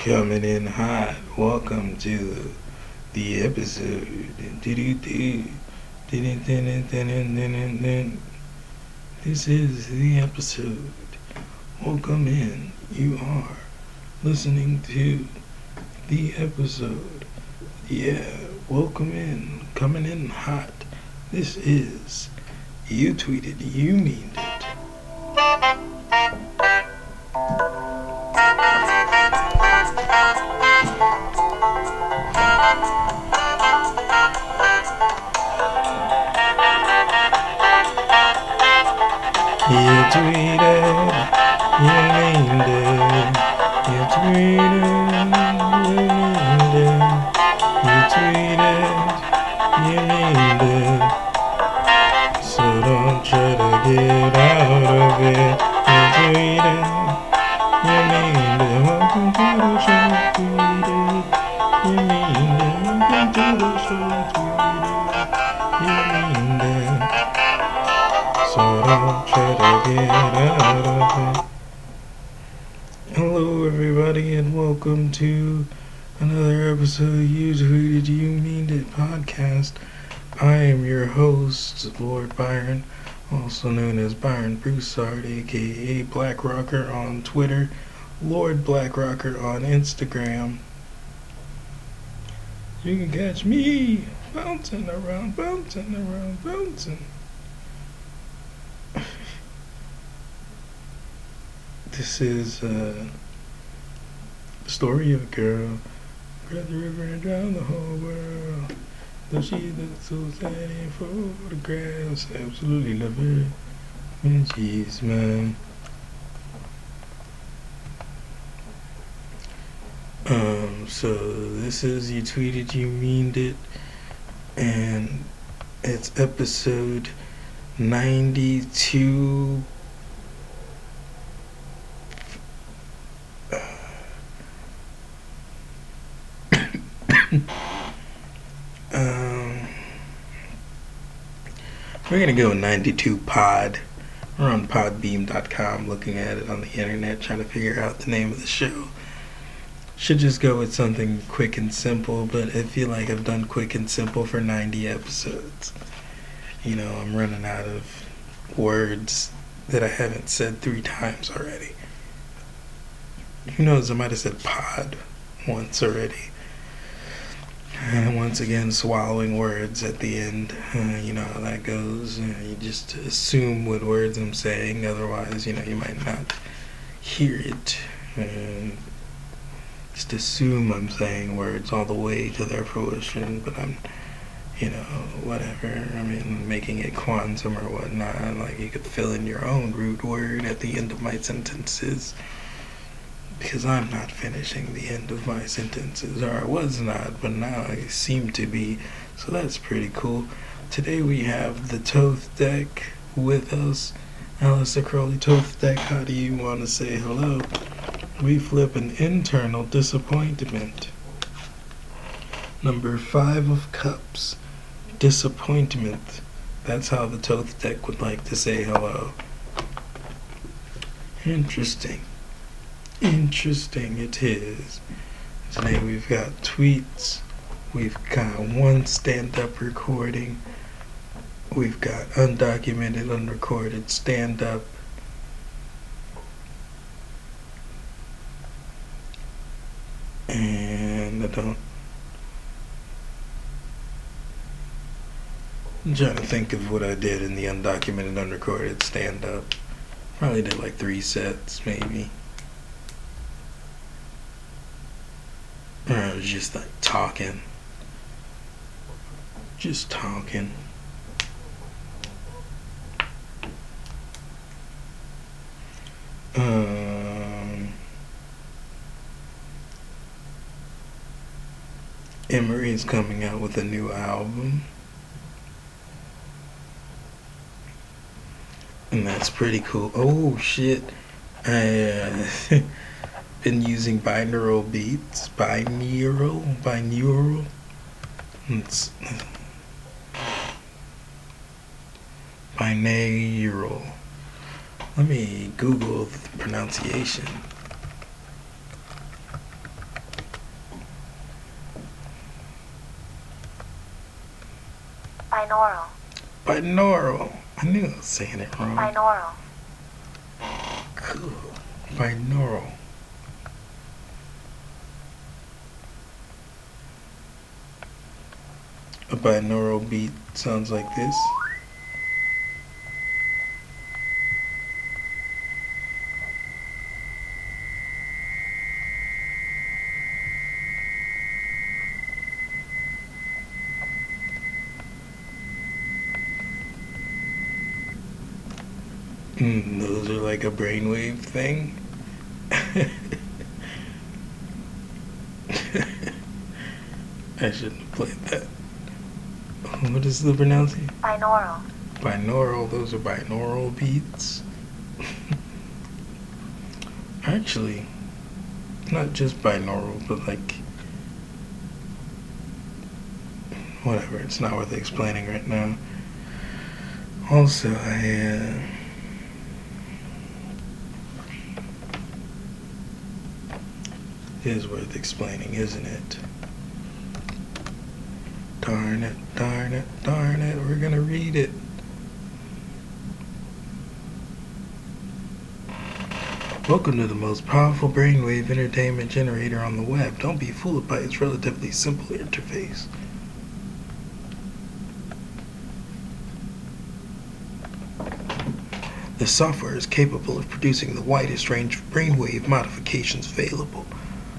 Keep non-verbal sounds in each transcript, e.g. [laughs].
Coming in hot. Welcome to the episode. This is the episode. Welcome in. You are listening to the episode. Yeah, welcome in. Coming in hot. This is You Tweeted, You Meaned as Byron Broussard, aka Black Rocker on Twitter, Lord Black Rocker on Instagram. You can catch me bouncing around, bouncing around, bouncing. [laughs] This is uh, the story of a girl. Crossed the river and drowned the whole world. Though she looks so sad in photographs. Absolutely love her she smiles. Um, so this is You Tweeted You Meaned It. And it's episode 92 [coughs] um, we're gonna go 92 pod. We're on podbean.com looking at it on the internet trying to figure out the name of the show. Should just go with something quick and simple, but I feel like I've done quick and simple for 90 episodes. You know, I'm running out of words that I haven't said three times already. Who knows, I might have said pod once already. And once again, swallowing words at the end. Uh, you know how that goes. Uh, you just assume what words I'm saying, otherwise, you know, you might not hear it. Uh, just assume I'm saying words all the way to their fruition, but I'm, you know, whatever. I mean, making it quantum or whatnot. Like, you could fill in your own root word at the end of my sentences because I'm not finishing the end of my sentences, or I was not, but now I seem to be. So that's pretty cool. Today we have the Thoth Deck with us. Aleister Crowley, Thoth Deck, how do you want to say hello? We flip an internal disappointment. Number five of cups, disappointment. That's how the Thoth Deck would like to say hello. Interesting. Interesting it is. Today we've got tweets, we've got one stand up recording, we've got undocumented, unrecorded stand up. And I don't. I'm trying to think of what I did in the undocumented, unrecorded stand up. Probably did like three sets, maybe. Or I was just like talking. Just talking. Um, Emery is coming out with a new album. And that's pretty cool. Oh shit. I uh, [laughs] been using binaural beats. Binaural? Binaural? It's binaural. Let me Google the pronunciation. Binaural. Binaural. I knew I was saying it wrong. Binaural. Cool. Binaural. A binaural beat sounds like this. Mm, those are like a brainwave thing. [laughs] I shouldn't have played that. [laughs] What is the pronunciation? Binaural. Binaural, those are binaural beats. [laughs] Actually, not just binaural, but like. Whatever, it's not worth explaining right now. Also, I. Uh, is worth explaining, isn't it? Darn it, darn it, we're gonna read it. Welcome to the most powerful brainwave entertainment generator on the web. Don't be fooled by its relatively simple interface. The software is capable of producing the widest range of brainwave modifications available.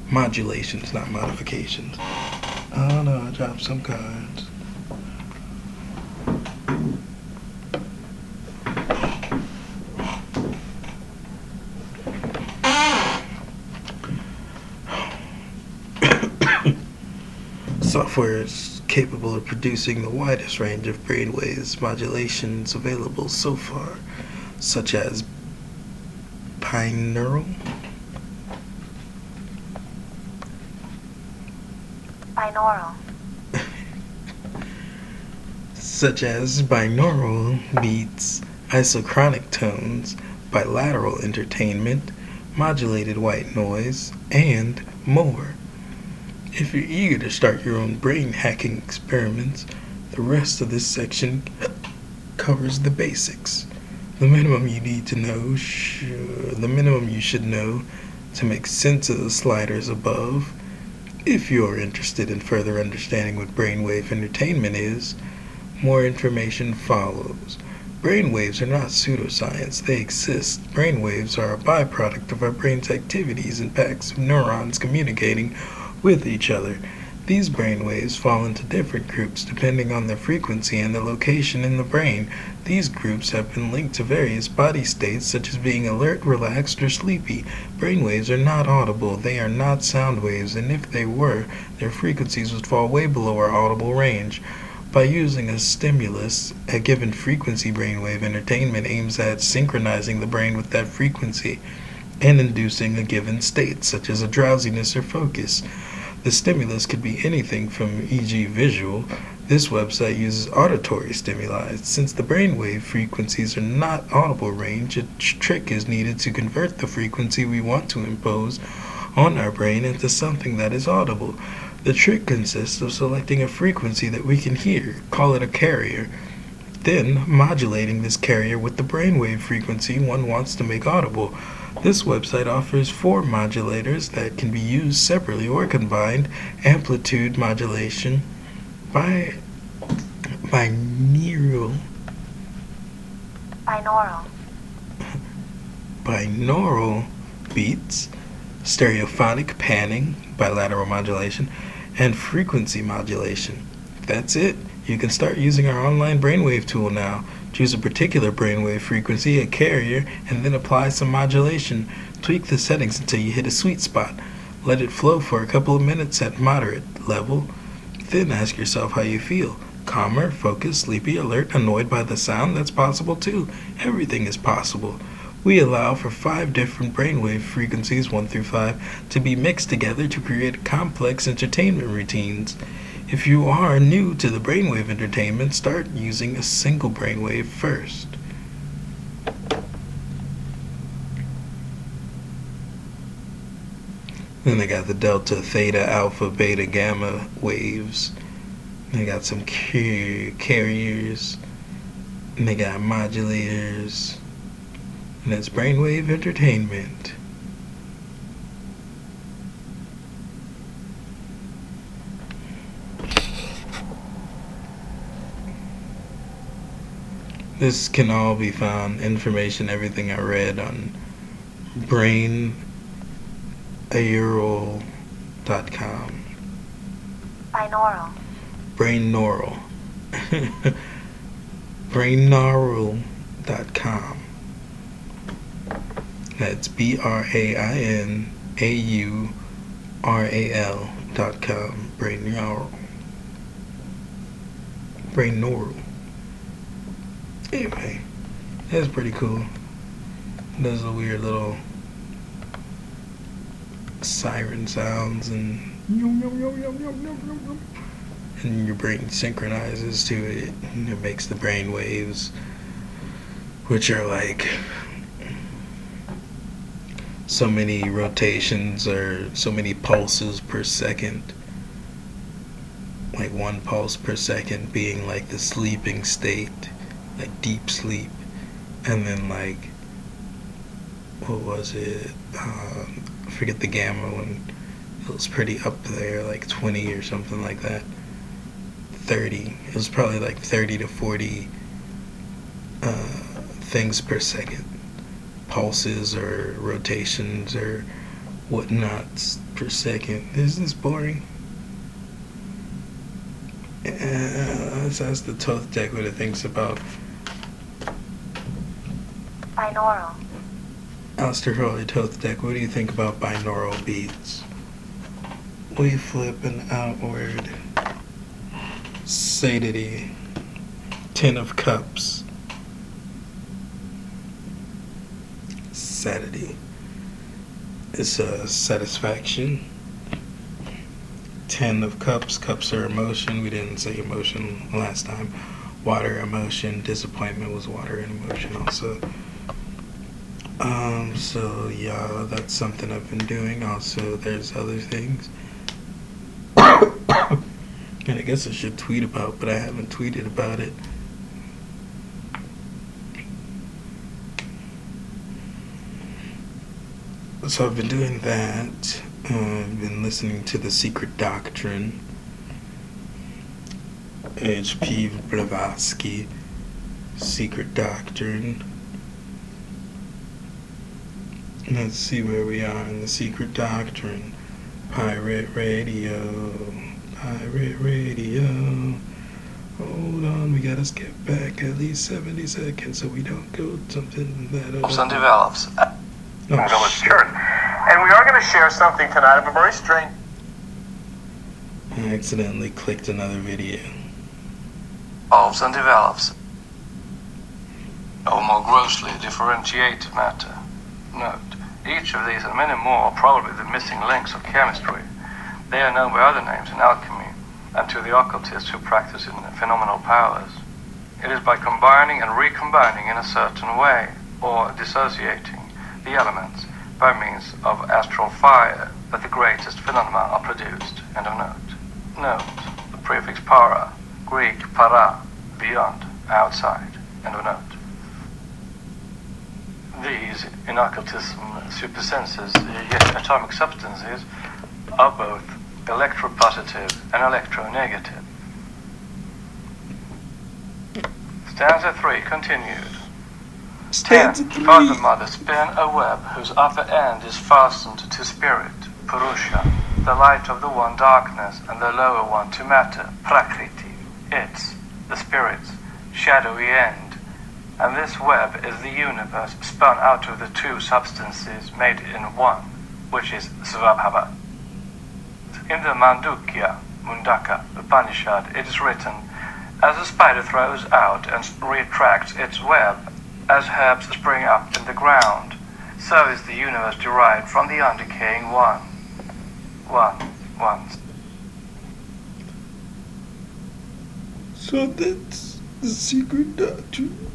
Modulations, not modifications. Ah, oh no, I dropped some cards. Software is capable of producing the widest range of brainwaves modulations available so far, such as binaural, Binaural. [laughs] such as binaural beats, isochronic tones, bilateral entertainment, modulated white noise, and more. If you're eager to start your own brain hacking experiments, the rest of this section covers the basics. The minimum you need to know, sh- the minimum you should know to make sense of the sliders above. If you are interested in further understanding what brainwave entertainment is, more information follows. Brainwaves are not pseudoscience, they exist. Brainwaves are a byproduct of our brain's activities and packs of neurons communicating with each other. These brainwaves fall into different groups depending on their frequency and their location in the brain. These groups have been linked to various body states such as being alert, relaxed, or sleepy. Brainwaves are not audible, they are not sound waves, and if they were, their frequencies would fall way below our audible range. By using a stimulus, a given frequency brainwave entertainment aims at synchronizing the brain with that frequency and inducing a given state, such as a drowsiness or focus. The stimulus could be anything from, e.g., visual. This website uses auditory stimuli. Since the brainwave frequencies are not audible range, a tr- trick is needed to convert the frequency we want to impose on our brain into something that is audible. The trick consists of selecting a frequency that we can hear, call it a carrier, then modulating this carrier with the brainwave frequency one wants to make audible. This website offers four modulators that can be used separately or combined amplitude modulation, bi- binaural, Binaural. binaural beats, stereophonic panning, bilateral modulation, and frequency modulation. That's it. You can start using our online brainwave tool now. Choose a particular brainwave frequency, a carrier, and then apply some modulation. Tweak the settings until you hit a sweet spot. Let it flow for a couple of minutes at moderate level. Then ask yourself how you feel. Calmer, focused, sleepy, alert, annoyed by the sound? That's possible too. Everything is possible. We allow for five different brainwave frequencies, 1 through 5, to be mixed together to create complex entertainment routines. If you are new to the brainwave entertainment, start using a single brainwave first. Then they got the delta, theta, alpha, beta, gamma waves. They got some car- carriers. And they got modulators. And it's Brainwave Entertainment. This can all be found, information, everything I read on brainaural.com. Binaural. Brainaural. [laughs] Brainaural.com. That's B R A I N A U R A L dot com. Brainaural. Brainaural. Anyway, that's pretty cool. Does a weird little siren sounds and and your brain synchronizes to it and it makes the brain waves which are like so many rotations or so many pulses per second. Like one pulse per second being like the sleeping state like deep sleep. And then like what was it? Um, I forget the gamma one it was pretty up there like 20 or something like that. 30 it was probably like 30 to 40 uh, things per second. Pulses or rotations or whatnots per second. Is this boring. Uh, ask the Thoth deck what it thinks about Binaural. Aleister Hurley Thoth deck what do you think about binaural beats? We flip an outward sadity ten of cups. Sadity it's a satisfaction. Ten of cups cups are emotion. We didn't say emotion last time. Water emotion. Disappointment was water and emotion also um so yeah that's something i've been doing. Also there's other things. And i guess i should tweet about but i haven't tweeted about it. So i've been doing that. Uh, i've been listening to the secret doctrine. Hp blavatsky secret doctrine let's see where we are in the secret doctrine pirate radio pirate radio hold on we gotta skip back at least 70 seconds so we don't go something that and develops. Oh, Village shit. Church. And we are going to share something tonight of a very strange. I accidentally clicked another video. evolves and develops. Or more grossly differentiated matter. Note, each of these and many more are probably the missing links of chemistry. They are known by other names in alchemy and to the occultists who practice in phenomenal powers. It is by combining and recombining in a certain way, or dissociating, the elements by means of astral fire that the greatest phenomena are produced. End of note. Note, the prefix para, Greek para, beyond, outside. End of note. These, in occultism, supersenses, yet atomic substances, are both electropositive and electronegative. Stanza 3 continued. Stanza 10. three. Father Mother spin a web whose upper end is fastened to spirit, Purusha, the light of the one darkness, and the lower one to matter, Prakriti, its, the spirit's, shadowy end. And this web is the universe spun out of the two substances made in one, which is Svabhava. In the Mandukya, Mundaka, Upanishad, it is written, as a spider throws out and retracts its web, as herbs spring up in the ground, so is the universe derived from the undecaying one. One, one. So that's the secret doctrine.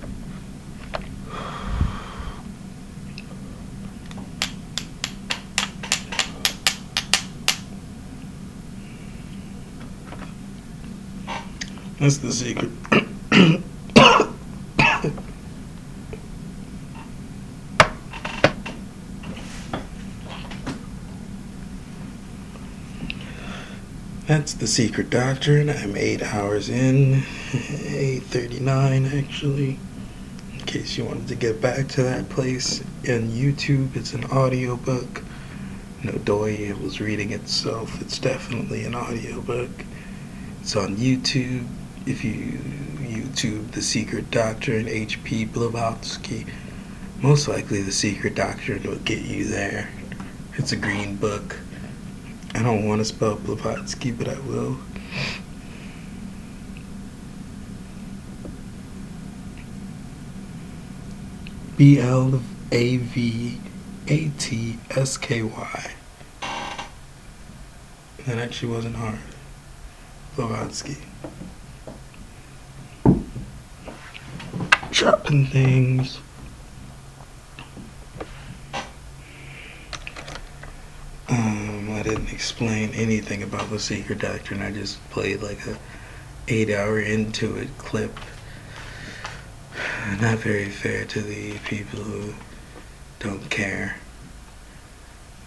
That's the secret. That's the secret doctrine. I'm eight hours in, eight thirty-nine actually. In case you wanted to get back to that place in YouTube, it's an audiobook. No Doy it was reading itself. It's definitely an audiobook. It's on YouTube. If you YouTube The Secret Doctrine, H.P. Blavatsky, most likely The Secret Doctrine will get you there. It's a green book. I don't want to spell Blavatsky, but I will. B L A V A T S K Y. That actually wasn't hard. Blavatsky. Dropping things. Um, I didn't explain anything about the secret doctrine. I just played like a eight hour into it clip. Not very fair to the people who don't care.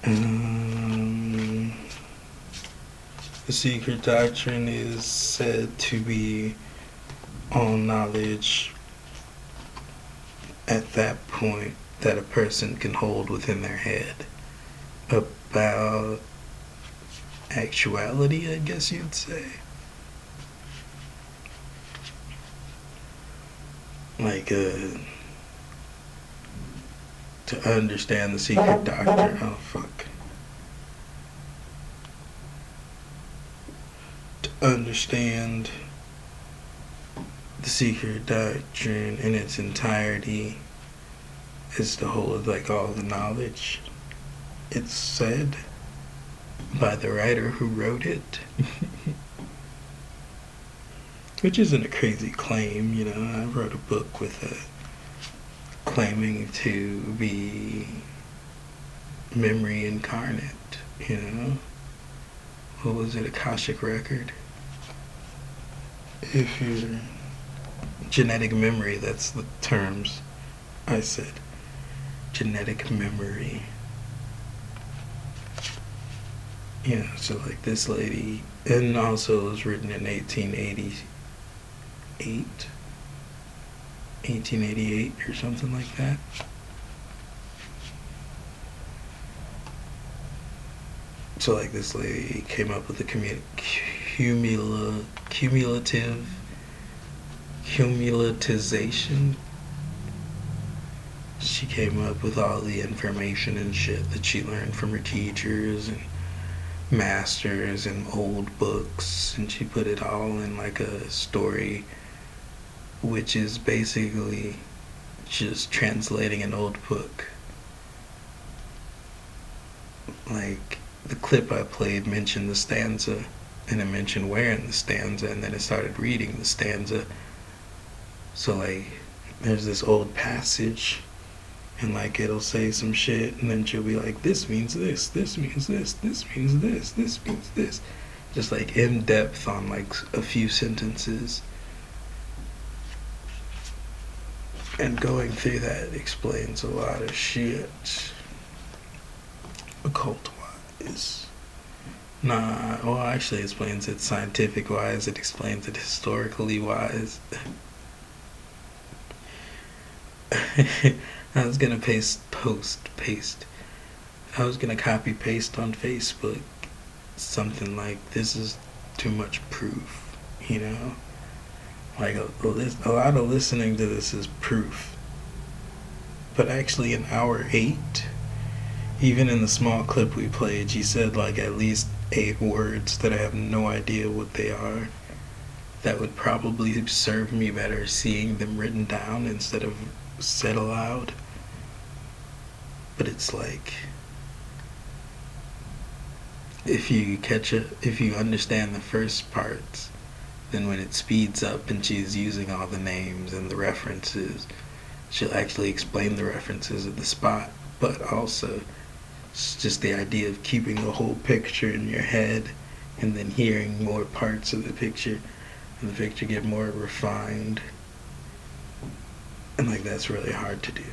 Um, the secret doctrine is said to be all knowledge at that point that a person can hold within their head about actuality, I guess you'd say. Like, uh, to understand the secret doctor. Oh, fuck. To understand the secret doctrine in its entirety is the whole of like, all the knowledge it's said by the writer who wrote it. [laughs] Which isn't a crazy claim, you know. I wrote a book with a claiming to be memory incarnate, you know. What was it, Akashic record? If you're genetic memory, that's the terms I said. Genetic memory. Yeah, so like this lady, and also it was written in 1888, 1888 or something like that. So like this lady came up with commu- cumula, cumulative, cumulatization. She came up with all the information and shit that she learned from her teachers and masters and old books and she put it all in like a story which is basically just translating an old book like the clip i played mentioned the stanza and it mentioned where in the stanza and then it started reading the stanza so like there's this old passage and like it'll say some shit and then she'll be like this means this this means this this means this this means this. Just like in depth on like a few sentences. And going through that explains a lot of shit. Occult wise. Nah well actually explains it scientific wise it explains it historically wise [laughs] [laughs] I was gonna paste, post, paste. I was gonna copy paste on Facebook something like this is too much proof, you know? Like a, a lot of listening to this is proof. But actually, in hour eight, even in the small clip we played, she said like at least eight words that I have no idea what they are. That would probably serve me better seeing them written down instead of said aloud. But it's like if you catch it, if you understand the first parts, then when it speeds up and she's using all the names and the references, she'll actually explain the references at the spot. But also, it's just the idea of keeping the whole picture in your head and then hearing more parts of the picture. and the picture get more refined. And like that's really hard to do.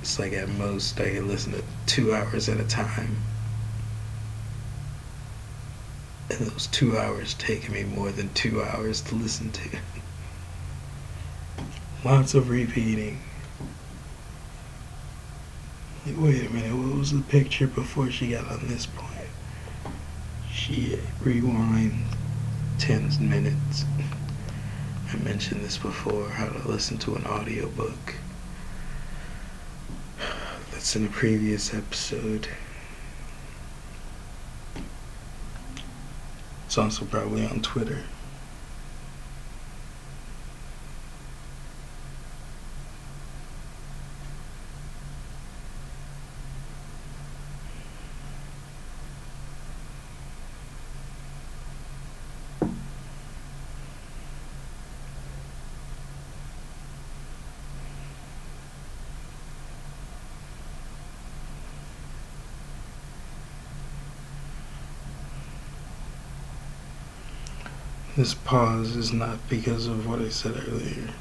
It's like at most I can listen to two hours at a time. And those two hours taking me more than two hours to listen to. [laughs] Lots of repeating. Like, wait a minute, what was the picture before she got on this point? She rewind 10 minutes. I mentioned this before, how to listen to an audiobook. That's in a previous episode. It's also probably on Twitter. This pause is not because of what I said earlier.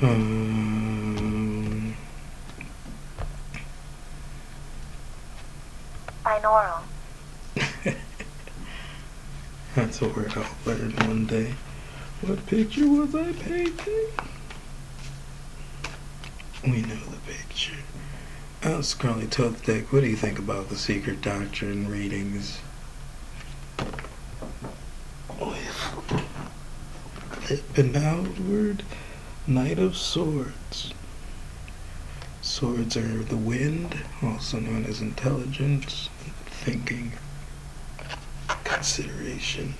Um, [laughs] That's a word I'll learn one day. What picture was I painting? We know the picture. Ask Carly Deck, what do you think about the secret doctrine readings? Lip an outward, Knight of Swords. Swords are the wind, also known as intelligence, thinking, consideration.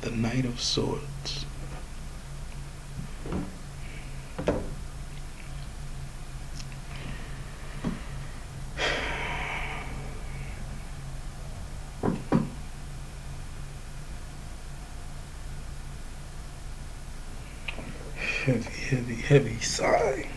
The Knight of Swords. [sighs] Heavy, heavy, heavy sigh.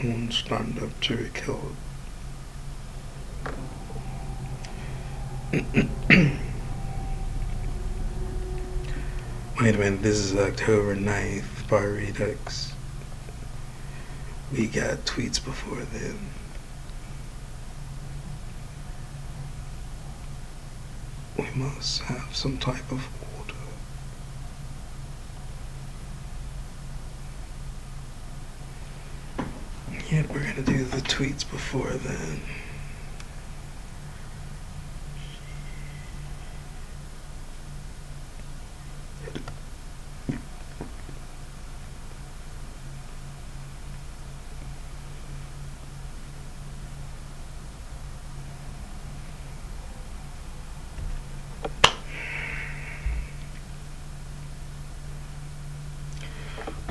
I've stand up to record. Wait a minute, this is October 9th, Bar Redux. We got tweets before then. We must have some type of order. Yeah, we're gonna do the tweets before then.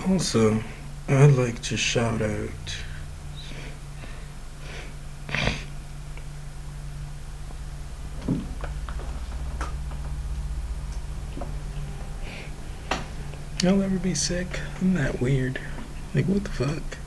Also, I'd like to shout out I'll ever be sick. I'm that weird. Like, what the fuck?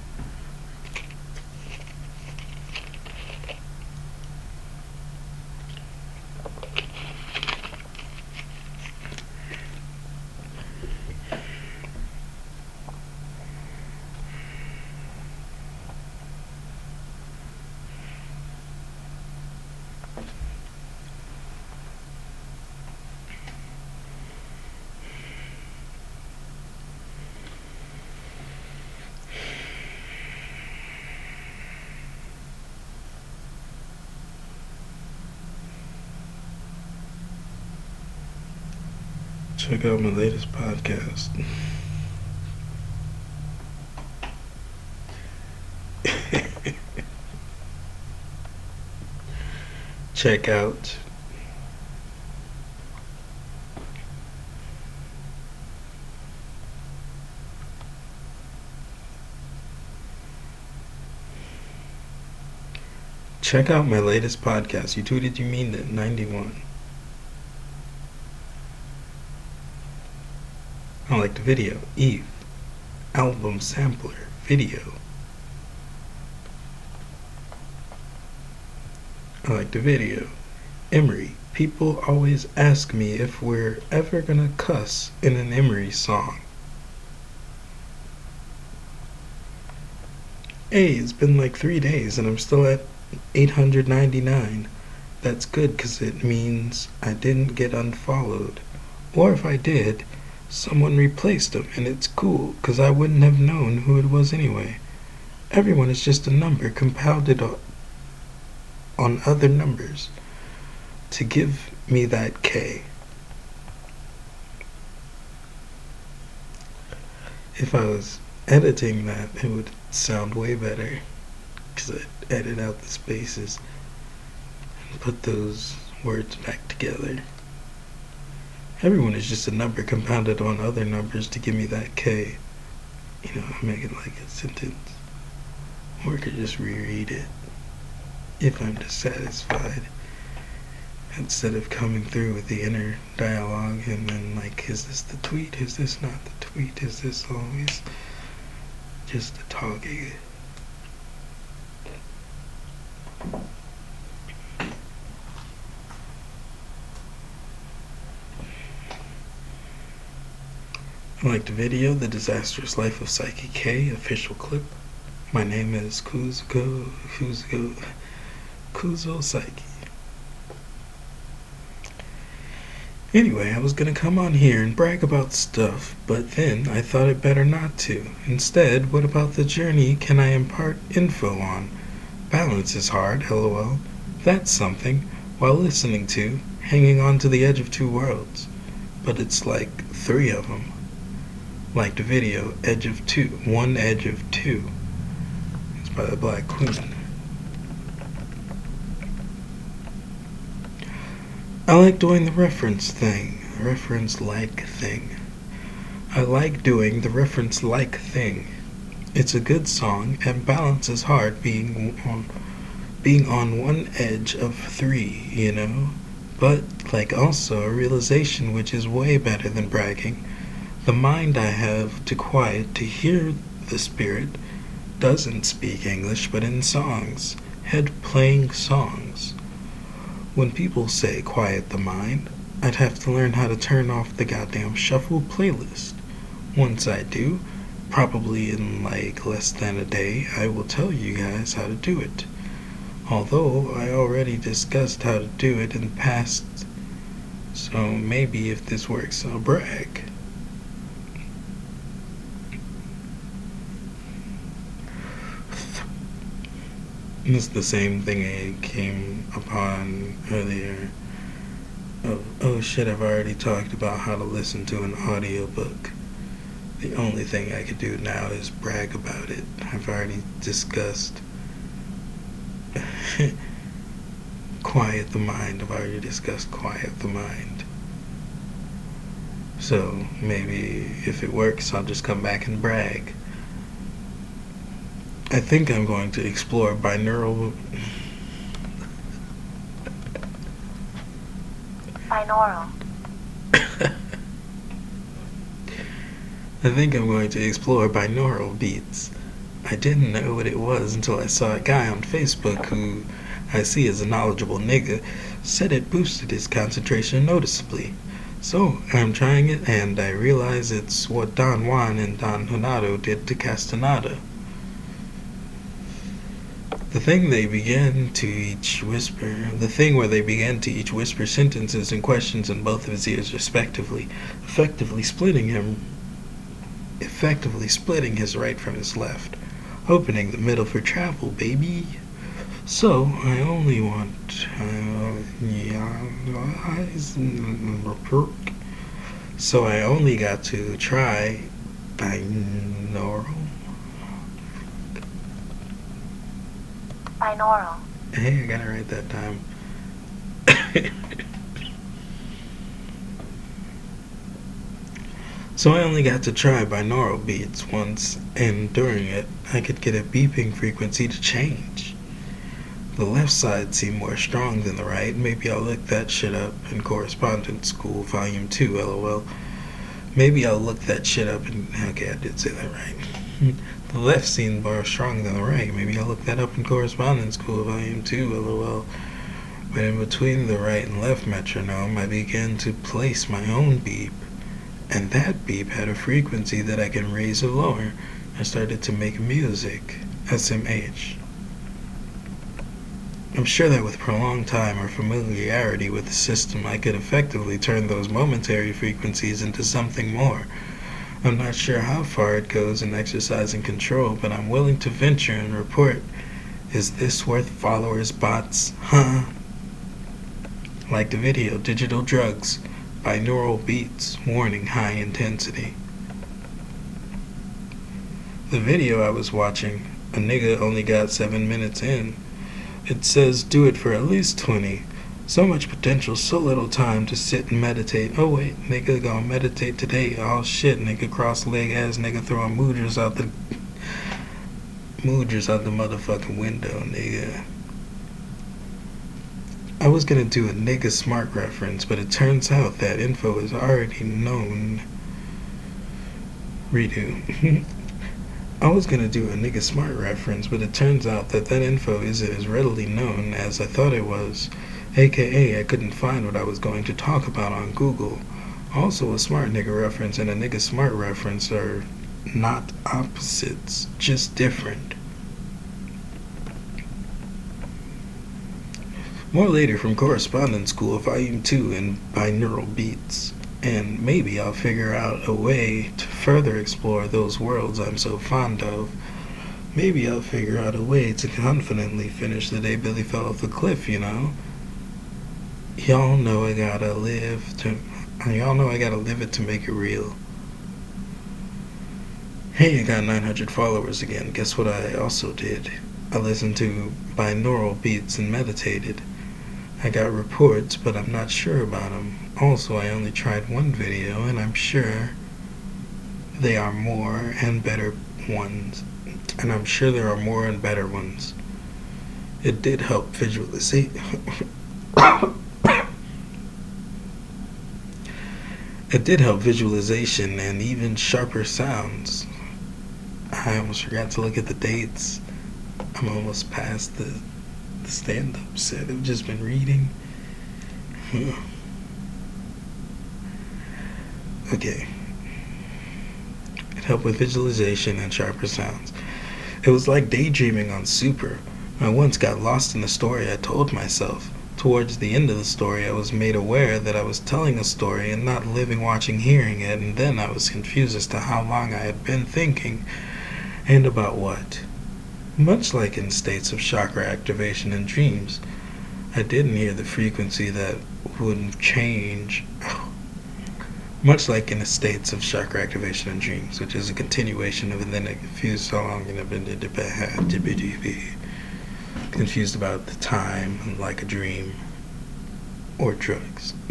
Check out my latest podcast. [laughs] Check out Check out my latest podcast. You tweeted you mean that 91. The video. Eve. Album sampler. Video. I like the video. Emery. People always ask me if we're ever gonna cuss in an Emery song. Hey, it's been like three days and I'm still at 899. That's good because it means I didn't get unfollowed. Or if I did, someone replaced them and it's cool because I wouldn't have known who it was anyway. Everyone is just a number compounded on, on other numbers to give me that K. If I was editing that, it would sound way better because I'd edit out the spaces and put those words back together. Everyone is just a number compounded on other numbers to give me that K. You know, I make it like a sentence. Or I could just reread it if I'm dissatisfied. Instead of coming through with the inner dialogue and then like, is this the tweet? Is this not the tweet? Is this always just the talking? Liked video, The Disastrous Life of Saiki K, official clip. My name is Kuzuko, Kuzuko, Kuzo Saiki. Anyway, I was gonna come on here and brag about stuff, but then I thought it better not to. Instead, what about the journey can I impart info on? Balance is hard, lol. That's something, while listening to, hanging on to the edge of two worlds. But it's like three of them like the video Edge of Two, One Edge of Two. It's by the Black Queen. I like doing the reference thing, reference like thing. I like doing the reference like thing. It's a good song and balance is hard being on being on one edge of three, you know. But like also a realization which is way better than bragging the mind I have to quiet to hear the spirit doesn't speak English but in songs, head playing songs. When people say quiet the mind, I'd have to learn how to turn off the goddamn shuffle playlist. Once I do, probably in like less than a day, I will tell you guys how to do it. Although I already discussed how to do it in the past, so maybe if this works, I'll brag. It's the same thing I came upon earlier. Oh, oh shit, I've already talked about how to listen to an audiobook. The only thing I could do now is brag about it. I've already discussed [laughs] quiet the mind. I've already discussed quiet the mind. So maybe if it works, I'll just come back and brag. I think I'm going to explore binaural. Binaural. [coughs] I think I'm going to explore binaural beats. I didn't know what it was until I saw a guy on Facebook who I see as a knowledgeable nigga said it boosted his concentration noticeably. So I'm trying it and I realize it's what Don Juan and Don Genaro did to Castaneda. The thing they began to each whisper, the thing where they began to each whisper sentences and questions in both of his ears respectively, effectively splitting him, effectively splitting his right from his left, opening the middle for travel, baby. So I only want, uh, yeah, so I only got to try binaural. Binaural, Hey, I got it right that time. so I only got to try binaural beats once, and during it, I could get a beeping frequency to change. The left side seemed more strong than the right. Maybe I'll look that shit up in Correspondence School, Volume 2, lol. Maybe I'll look that shit up in. Okay, I did say that right. [laughs] The left seemed more strong than the right. Maybe I'll look that up in Correspondence School, Volume 2, lol. But in between the right and left metronome, I began to place my own beep. And that beep had a frequency that I can raise or lower. I started to make music. SMH. I'm sure that with prolonged time or familiarity with the system, I could effectively turn those momentary frequencies into something more. I'm not sure how far it goes in exercising control, but I'm willing to venture and report. Is this worth followers, bots? Huh? Like the video, Digital Drugs, Binaural Beats, Warning High Intensity. The video I was watching, a nigga only got 7 minutes in. It says do it for at least 20. So much potential, so little time to sit and meditate. Oh wait, nigga gonna meditate today. Oh shit, nigga cross leg ass nigga throwing mooders out the mooders out the motherfucking window, nigga. I was gonna do a nigga smart reference, but it turns out that info is already known. Redo. [laughs] I was gonna do a nigga smart reference, but it turns out that that info isn't as readily known as I thought it was. AKA, I couldn't find what I was going to talk about on Google. Also, a smart nigga reference and a nigga smart reference are not opposites, just different. More later from Correspondence School, Volume 2 in Binaural Beats. And maybe I'll figure out a way to further explore those worlds I'm so fond of. Maybe I'll figure out a way to confidently finish the day Billy fell off the cliff, you know? Y'all know I gotta live to. Y'all know I gotta live it to make it real. Hey, I got 900 followers again. Guess what I also did? I listened to binaural beats and meditated. I got reports, but I'm not sure about them. Also, I only tried one video, and I'm sure they are more and better ones. And I'm sure there are more and better ones. It did help visualize. [laughs] It did help visualization and even sharper sounds. I almost forgot to look at the dates. I'm almost past the, the stand up set. I've just been reading. okay. It helped with visualization and sharper sounds. It was like daydreaming on Super. I once got lost in a story I told myself. Towards the end of the story, I was made aware that I was telling a story and not living, watching, hearing it, and then I was confused as to how long I had been thinking and about what. Much like in states of chakra activation in dreams, I didn't hear the frequency that would change. [laughs] Much like in the states of chakra activation in dreams, which is a continuation of I confused so long and I've been confused about the time like a dream or drugs. [laughs]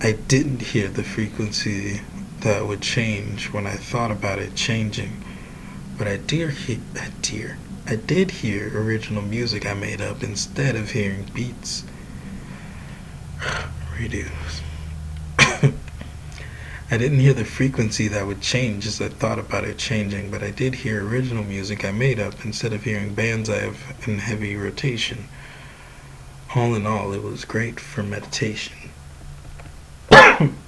I didn't hear the frequency that would change when I thought about it changing, but I did hear, I did, I did hear original music I made up instead of hearing beats. [sighs] Redos. I didn't hear the frequency that would change as I thought about it changing, but I did hear original music I made up instead of hearing bands I have in heavy rotation. All in all, it was great for meditation. [coughs] [coughs]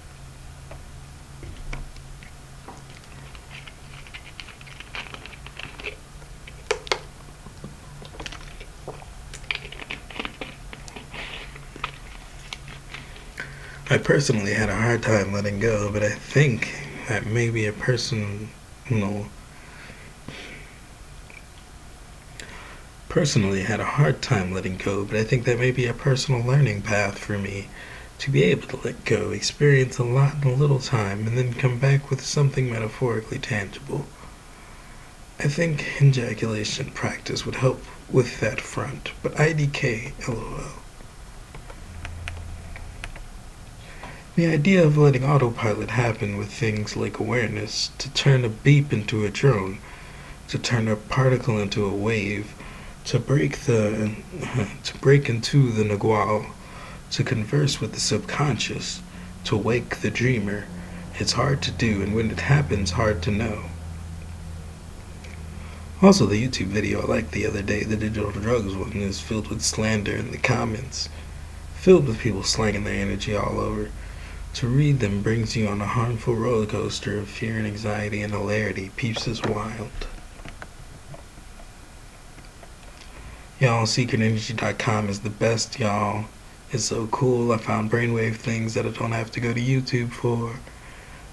personally had a hard time letting go, but I think that maybe a person, no, personally had a hard time letting go, but I think that may be a personal learning path for me to be able to let go, experience a lot in a little time, and then come back with something metaphorically tangible. I think ejaculation practice would help with that front, but IDK, lol. The idea of letting autopilot happen with things like awareness, to turn a beep into a drone, to turn a particle into a wave, to break the [laughs] to break into the nagual, to converse with the subconscious, to wake the dreamer. It's hard to do, and when it happens, hard to know. Also, the YouTube video I liked the other day, the digital drugs one, is filled with slander in the comments, filled with people slanging their energy all over. To read them brings you on a harmful roller coaster of fear and anxiety and hilarity. Peeps is wild. Y'all, secretenergy.com is the best, y'all. It's so cool. I found brainwave things that I don't have to go to YouTube for.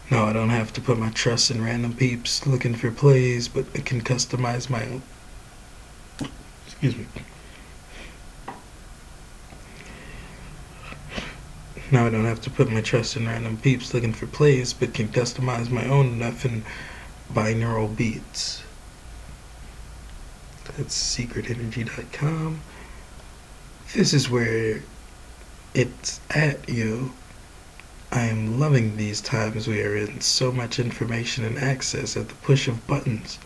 No, I don't have to put my trust in random peeps looking for plays, but I can customize my own. Excuse me. Now I don't have to put my trust in random peeps looking for plays, but can customize my own nothing binaural beats. That's secretenergy.com. This is where it's at, yo. I am loving these times we are in. So much information and access at the push of buttons.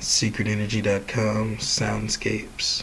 Secretenergy.com, soundscapes.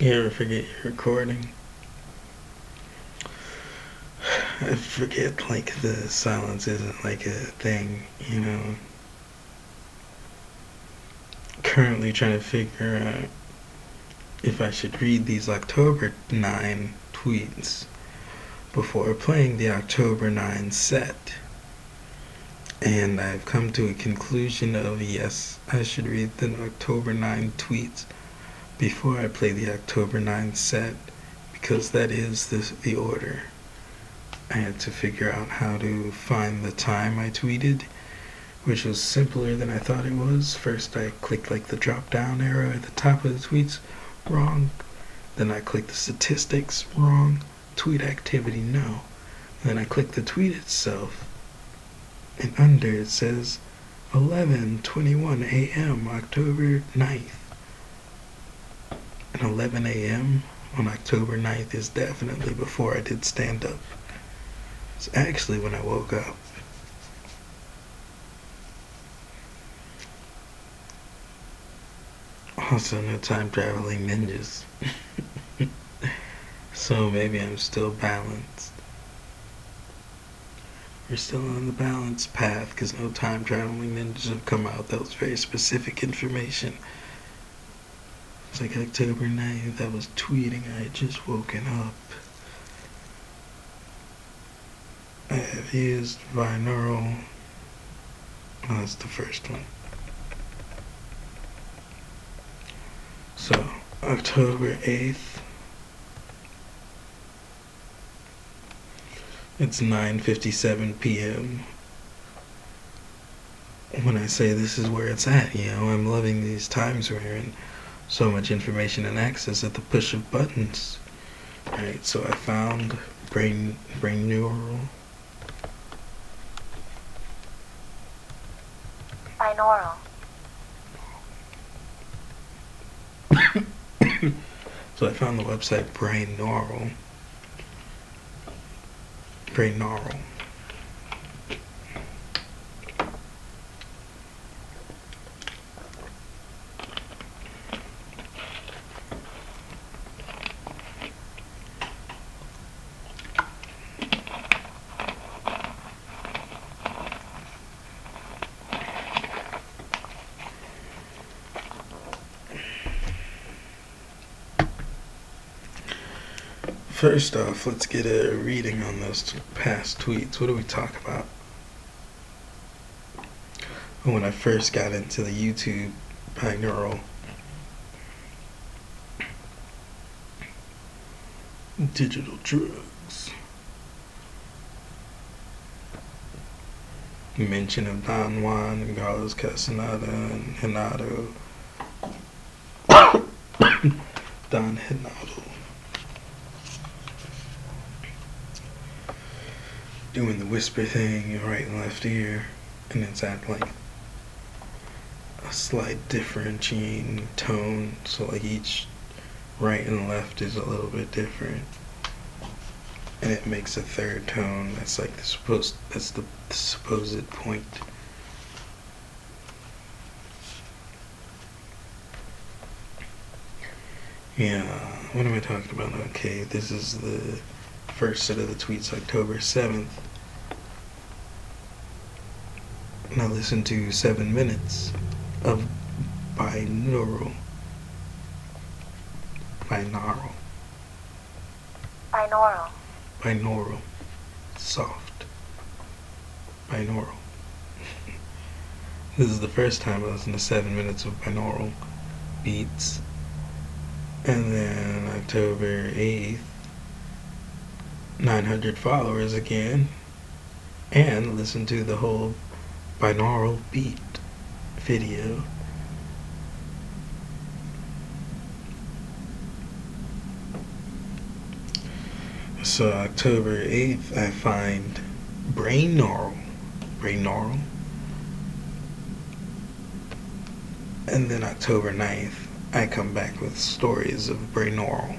You ever forget you're recording? I forget, like, the silence isn't like a thing, you know? Currently trying to figure out if I should read these October 9 tweets before playing the October 9 set. And I've come to a conclusion of yes, I should read the October 9 tweets before I play the October 9th set because that is the, the order. I had to figure out how to find the time I tweeted, which was simpler than I thought it was. First, I clicked like the drop down arrow at the top of the tweets, wrong. Then I clicked the statistics, wrong. Tweet activity, no. Then I clicked the tweet itself, And under it says 11:21 a.m. October 9th. And 11 a.m. on October 9th is definitely before I did stand up. It's actually when I woke up. Also, no time traveling ninjas. [laughs] so maybe I'm still balanced. We're still on the balanced path because no time traveling ninjas have come out. That was very specific information. It's like October 9th, I was tweeting, I had just woken up. I have used binaural. Oh, that's the first one. So, October 8th. It's 9:57 p.m. When I say this is where it's at, you know, I'm loving these times where in so much information and access at the push of buttons. Alright, so I found brain brain neural binaural, [coughs] So I found the website Brainaural. Brain Neural. First off, let's get a reading on those past tweets. What do we talk about? When I first got into the YouTube binaural digital drugs. Mention of Don Juan and Carlos Castaneda and Genaro. [coughs] Don Genaro. Doing the whisper thing, your right and left ear, and it's at like a slight differentiating tone. So like each right and left is a little bit different, and it makes a third tone. That's like the supposed. That's the supposed point. Yeah, what am I talking about? Okay, this is the first set of the tweets October 7th. Now listen to seven minutes of binaural. Binaural. binaural, Binaural. Soft. Binaural. [laughs] this is the first time I listened to seven minutes of binaural beats. And then October 8th, 900 followers again. And listen to the whole binaural beat video. So uh, October 8th, I find brain gnarl, brain Brainaural. And then October 9th, I come back with stories of Brainaural.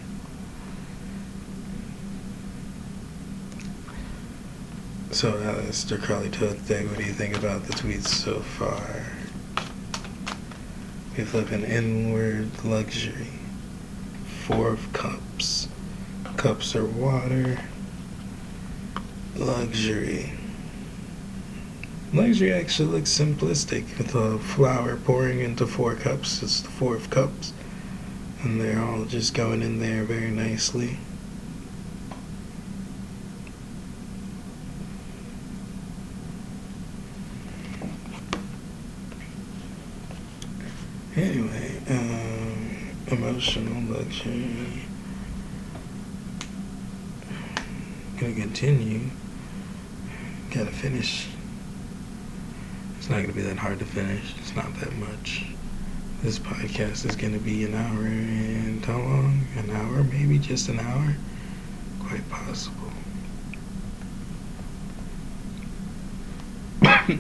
So, Aleister Crowley Thoth Day, what do you think about the tweets so far? We flip an inward luxury. Four of cups. Cups are water. Luxury. Luxury actually looks simplistic with a flower pouring into four cups. It's the four of cups. And they're all just going in there very nicely. Anyway, um, luxury. Gonna continue. Gotta finish. It's not gonna be that hard to finish. It's not that much. This podcast is gonna be an hour and how long? An hour, maybe just an hour? Quite possible. [coughs]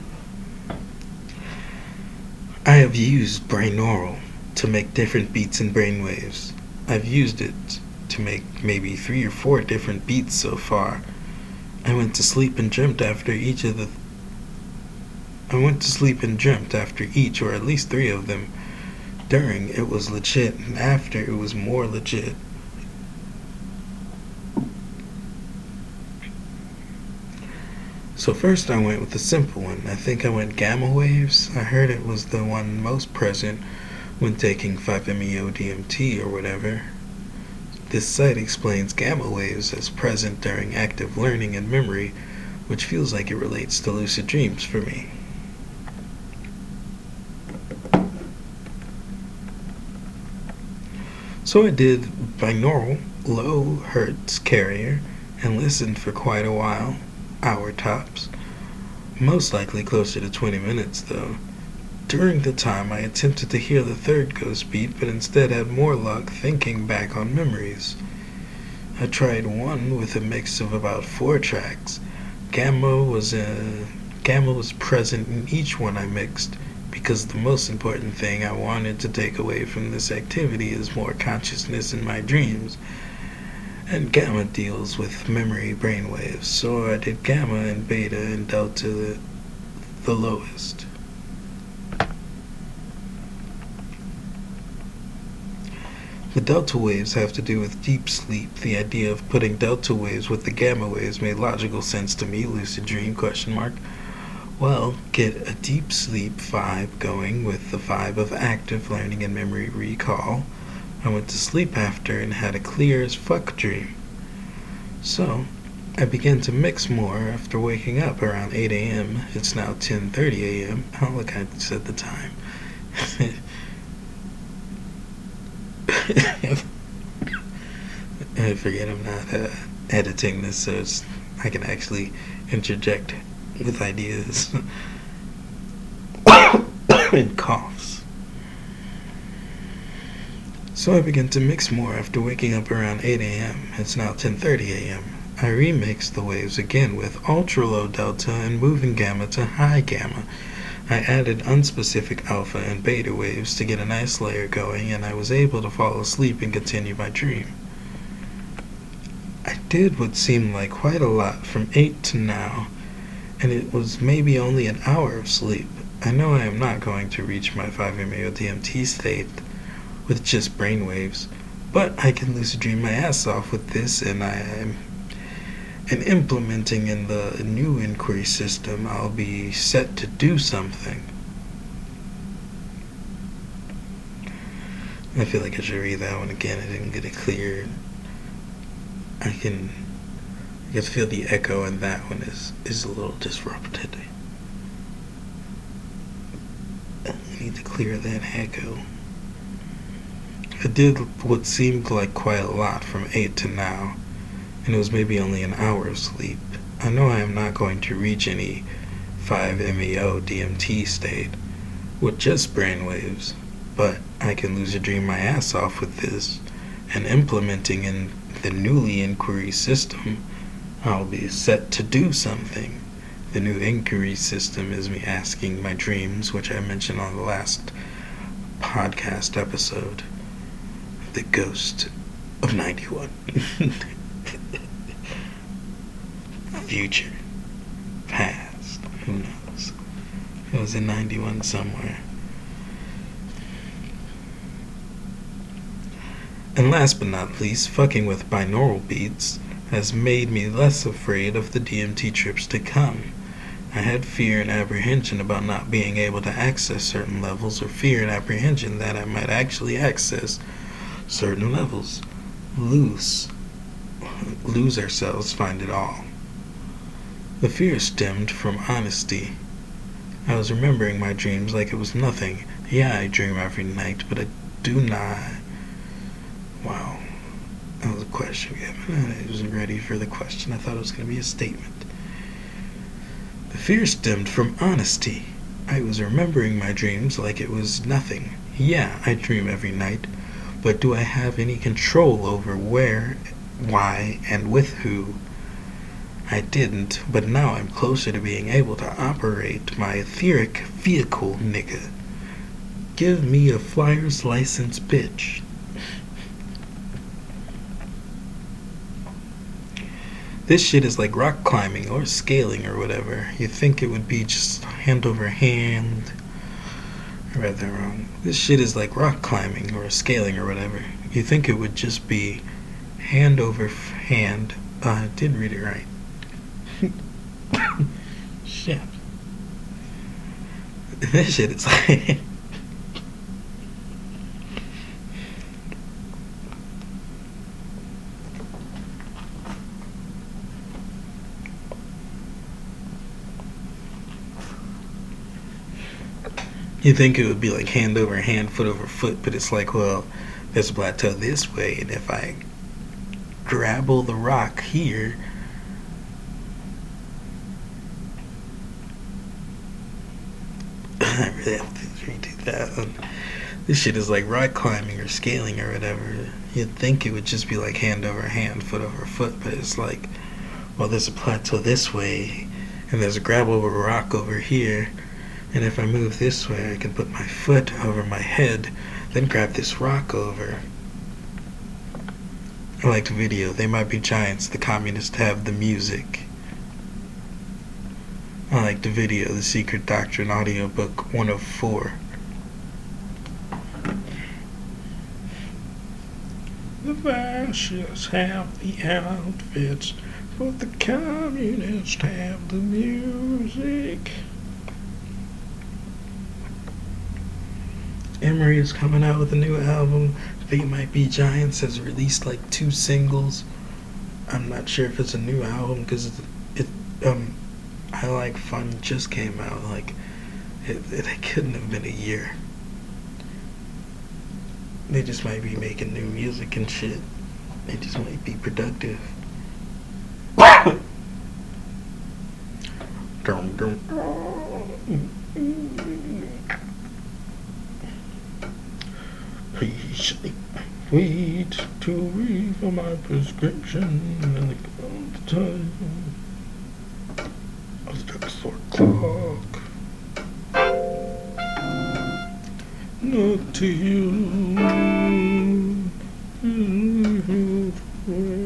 I have used brainaural to make different beats and brainwaves. I've used it to make maybe three or four different beats so far. I went to sleep and dreamt after each of the. I went to sleep and dreamt after each, or at least three of them. During, it was legit, and after, it was more legit. So first I went with the simple one. I think I went gamma waves. I heard it was the one most present when taking 5-MeO DMT or whatever. This site explains gamma waves as present during active learning and memory, which feels like it relates to lucid dreams for me. So I did binaural low hertz carrier and listened for quite a while, hour tops. Most likely closer to 20 minutes though. During the time I attempted to hear the third ghost beat, but instead had more luck thinking back on memories. I tried one with a mix of about four tracks. Gamma was a gamma was present in each one I mixed because the most important thing I wanted to take away from this activity is more consciousness in my dreams. And gamma deals with memory brainwaves, so I did gamma and beta and delta the, the lowest. The delta waves have to do with deep sleep. The idea of putting delta waves with the gamma waves made logical sense to me, lucid dream question mark. Well, get a deep sleep vibe going with the vibe of active learning and memory recall. I went to sleep after and had a clear as fuck dream. So, I began to mix more after waking up around 8 a.m. It's now 10:30 a.m. Oh, look, I said the time. [laughs] [laughs] I forget I'm not uh, editing this, so I can actually interject with ideas [coughs] and coughs. So I began to mix more after waking up around 8 a.m. It's now 10:30 a.m. I remixed the waves again with ultra low delta and moving gamma to high gamma. I added unspecific alpha and beta waves to get a nice layer going, and I was able to fall asleep and continue my dream. I did what seemed like quite a lot from 8 to now, and it was maybe only an hour of sleep. I know I am not going to reach my 5-MeO DMT state with just brainwaves, but I can lucid dream my ass off with this, and I am and implementing in the new inquiry system, I'll be set to do something. I feel like I should read that one again. I didn't get it clear. I can, I can feel the echo, and that one is is a little disrupted. I need to clear that echo. I did what seemed like quite a lot from 8 to now and it was maybe only an hour of sleep. I know I am not going to reach any 5-MeO DMT state with just brainwaves, but I can lucid dream my ass off with this, and implementing in the newly inquiry system, I'll be set to do something. The new inquiry system is me asking my dreams, which I mentioned on the last podcast episode, the ghost of 91. [laughs] future, past, who knows? It was in 91 somewhere. And last but not least, fucking with binaural beats has made me less afraid of the DMT trips to come. I had fear and apprehension about not being able to access certain levels, or fear and apprehension that I might actually access certain levels. Lose. Lose ourselves, find it all. The fear stemmed from honesty. I was remembering my dreams like it was nothing. Yeah, I dream every night, but I do not. Wow. That was a question. I wasn't ready for the question. I thought it was going to be a statement. The fear stemmed from honesty. I was remembering my dreams like it was nothing. Yeah, I dream every night, but do I have any control over where, why, and with who? I didn't, but now I'm closer to being able to operate my etheric vehicle, nigga. Give me a flyer's license, bitch. This shit is like rock climbing or scaling or whatever. You think it would be just hand over hand. I read that wrong. This shit is like rock climbing or scaling or whatever. You think it would just be hand over hand. Uh, I did read it right. Shit. [laughs] This shit is like. [laughs] You think it would be like hand over hand, foot over foot, but it's like, well, there's a plateau this way, and if I grabble the rock here, I really have to redo that one. This shit is like rock climbing or scaling or whatever. You'd think it would just be like hand over hand, foot over foot, but it's like, well, there's a plateau this way, and there's a grabble over rock over here. And if I move this way, I can put my foot over my head, then grab this rock over. I liked the video. They might be giants. The communists have the music. I liked the video. The Secret Doctrine audiobook 104. Fascists have the outfits, but the communists have the music. Emery is coming out with a new album. They Might Be Giants has released like two singles. I'm not sure if it's a new album because it, um, I Like Fun just came out. Like, it, it couldn't have been a year. They just might be making new music and shit. They just might be productive. [coughs] dum, dum. Please wait to read for my prescription of the drugstore Not to you. Mm-hmm.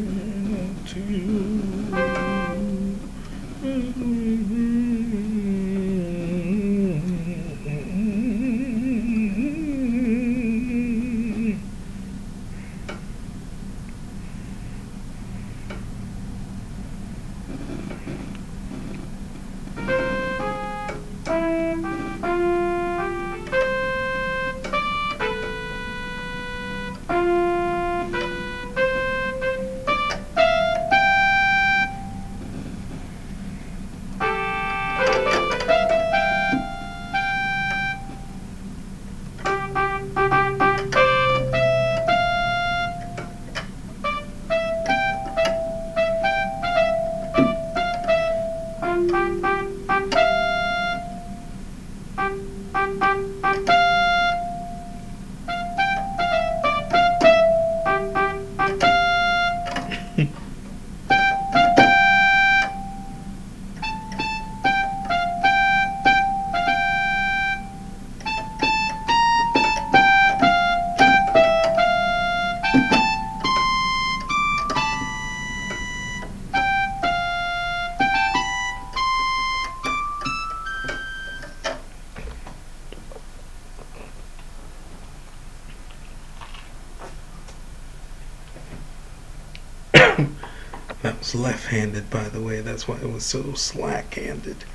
Left-handed, by the way. That's why it was so slack-handed,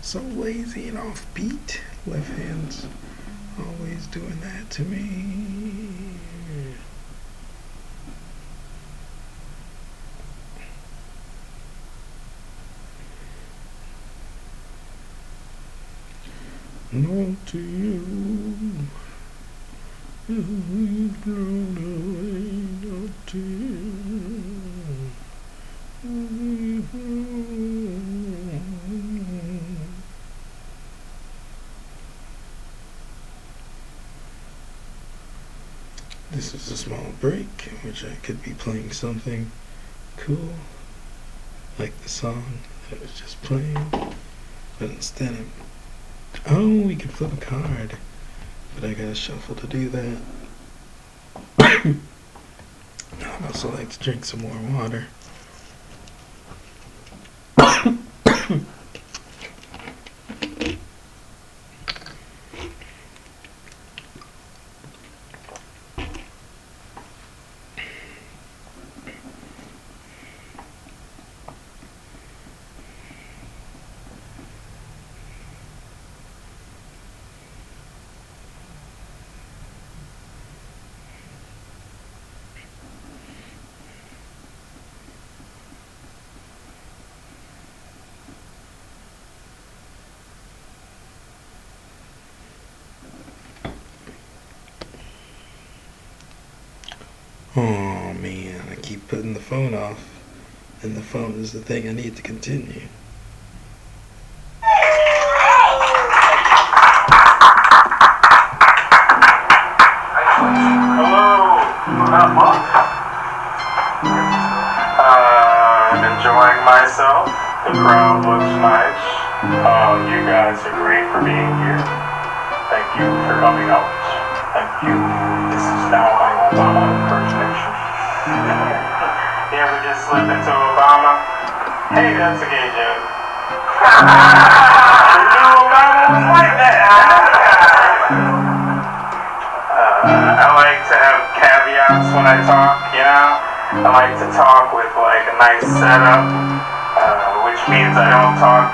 so lazy and offbeat. Left hands always doing that to me. Not to you. We've blown away, not to you. This is a small break in which I could be playing something cool. like the song that was just playing. But instead of oh, we can flip a card, but I gotta shuffle to do that. [coughs] I'd also like to drink some more water. Oh man, I keep putting the phone off, and the phone is the thing I need to continue. Hello. Much. Uh, I'm enjoying myself. The crowd looks nice. Uh, you guys are great for being here. Thank you for coming out. Thank you. This is now my Obama. You ever just slip into Obama? Hey, that's a gay joke. you knew Obama was like that. Uh, I like to have caveats when I talk, you know? I like to talk with like a nice setup, uh, which means I don't talk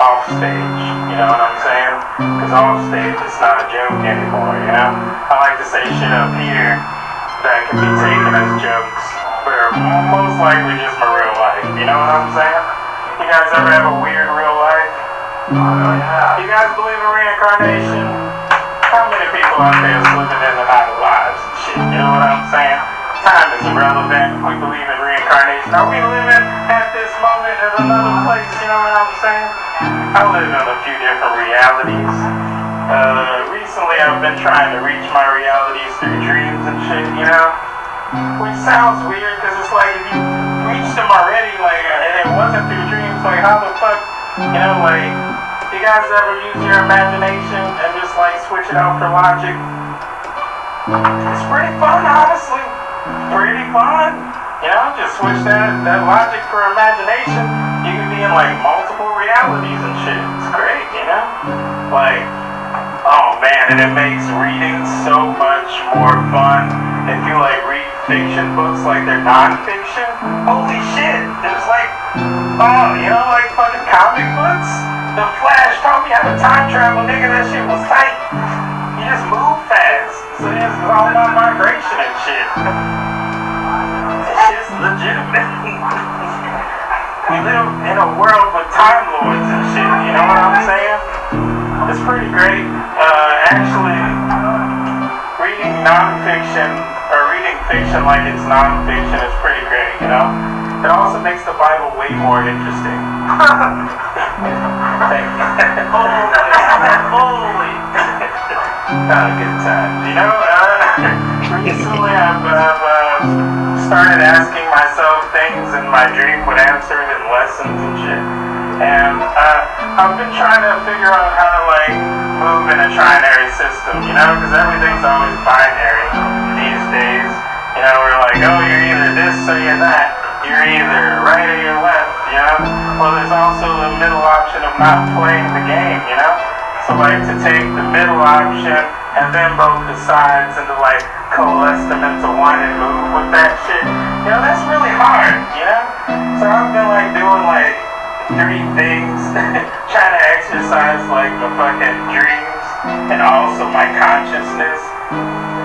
off stage, you know what I'm saying? Because off stage it's not a joke anymore, you know? I like to say shit up here that can be taken as jokes, but are most likely just my real life, you know what I'm saying? You guys ever have a weird real life? Oh, you guys believe in reincarnation? How many people out there is living in and out of lives and shit? You know what I'm saying? Time is irrelevant. We believe in reincarnation. Are we living at this moment in another place? You know what I'm saying? I live in a few different realities. Uh, recently I've been trying to reach my realities through dreams and shit, you know? Which sounds weird because it's like if you reached them already, like, and it wasn't through dreams, like, how the fuck, you know, like, you guys ever use your imagination and just like switch it out for logic? It's pretty fun, honestly. Pretty fun. You know, just switch that, that logic for imagination. You can be in like multiple realities and shit. It's great, you know? Like, oh man, and it makes reading so much more fun if you like read fiction books like they're non-fiction. Holy shit, there's like, oh, you know, like fucking comic books. The Flash taught me how to time travel, nigga. That shit was tight. You just move fast. So it's all about migration and shit. [laughs] This shit's legitimate. [laughs] we live in a world with time lords and shit. You know what I'm saying? It's pretty great. Uh, actually, reading nonfiction or reading fiction like it's nonfiction is pretty great. You know. It also makes the Bible way more interesting. [laughs] holy, holy, [laughs] Holy. Uh, good times. You know, uh, [laughs] recently I've, I've uh, started asking myself things and my dream would answer it in lessons and shit. And uh, I've been trying to figure out how to like move in a trinary system, you know, because everything's always binary these days. You know, we're like, oh, you're either this or you're that. You're either right or you're left, you know? Well, there's also the middle option of not playing the game, you know? So like to take the middle option and then both the sides and to like coalesce them into one and move with that shit. You know, that's really hard, you know? So I've been like doing like three things, [laughs] trying to exercise like my fucking dreams and also my consciousness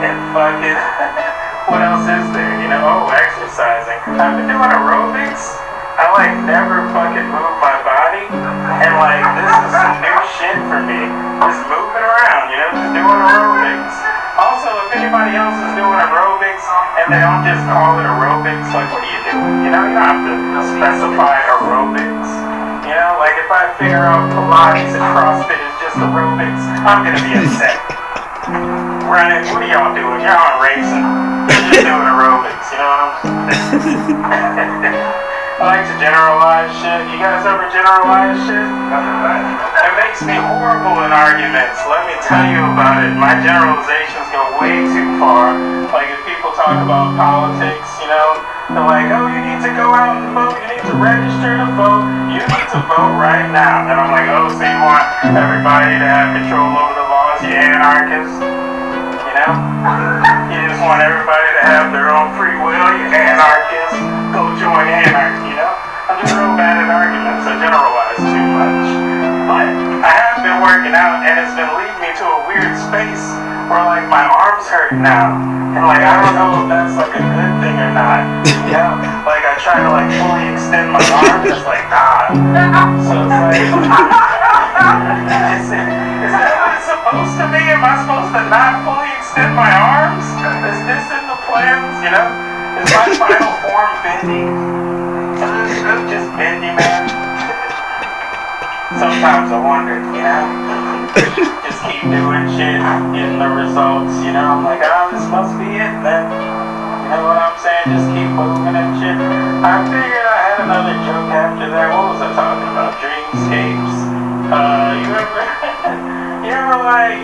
and fucking [laughs] what else is there? You know, oh exercising. I've been doing aerobics. I like never fucking move my body. And like this is some new shit for me. Just moving around, you know, just doing aerobics. Also, if anybody else is doing aerobics and they don't just call it aerobics, like what are you doing? You know, you don't have to specify aerobics. You know, like if I figure out Pilates and CrossFit is just aerobics, I'm gonna be upset. [laughs] Right, what are y'all doing? Y'all aren't racing. You're just doing aerobics, you know what I'm saying? [laughs] [laughs] I like to generalize shit. You guys ever generalize shit? It makes me horrible in arguments. Let me tell you about it. My generalizations go way too far. Like if people talk about politics, you know, they're like, oh, you need to go out and vote. You need to register to vote. You need to vote right now. And I'm like, oh, so you want everybody to have control over the laws, you anarchist? You know? You just want everybody to have their own free will, you anarchist. Go join anarchy, you know? I'm just real bad at arguments. I generalize too much. But I have been working out and it's been leading me to a weird space where like my arms hurt now. And like I don't know if that's like a good thing or not. You know? [laughs] Like I try to like fully extend my arms, it's like nah. So it's like [laughs] is, it, is that what it's supposed to be? Am I supposed to not fully extend my arms? Is this in the plans, you know? My final form bendy? I'm just bendy, man. Sometimes I wonder, you know? [laughs] Just keep doing shit, getting the results, you know? I'm like, oh, this must be it then. You know what I'm saying? Just keep moving and shit. I figured I had another joke after that. What was I talking about? Dreamscapes. Uh, you ever, [laughs] you ever like,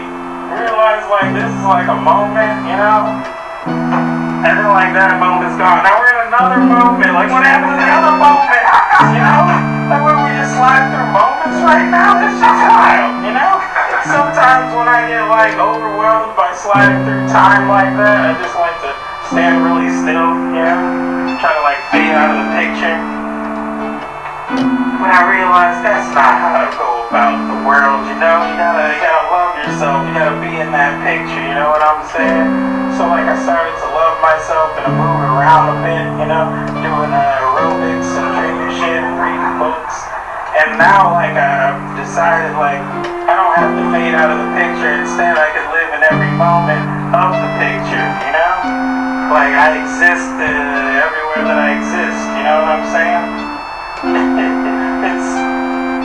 realize like this is like a moment, you know? Then like that moment's gone. Now we're in another moment. Like what happened to the other moment? [laughs] You know? Like when we just slide through moments right now, this shit's wild, you know? Sometimes when I get like overwhelmed by sliding through time like that, I just like to stand really still, you know? Try to like fade out of the picture. When I realized that's not how to go about the world, you know? You gotta, you gotta love yourself. You gotta be in that picture, you know what I'm saying? So like I started to love myself and to move around a bit, you know? Doing uh, aerobics and drinking shit and reading books. And now like I've decided like I don't have to fade out of the picture. Instead I can live in every moment of the picture, you know? Like I exist uh, everywhere that I exist, you know what I'm saying? [laughs] it's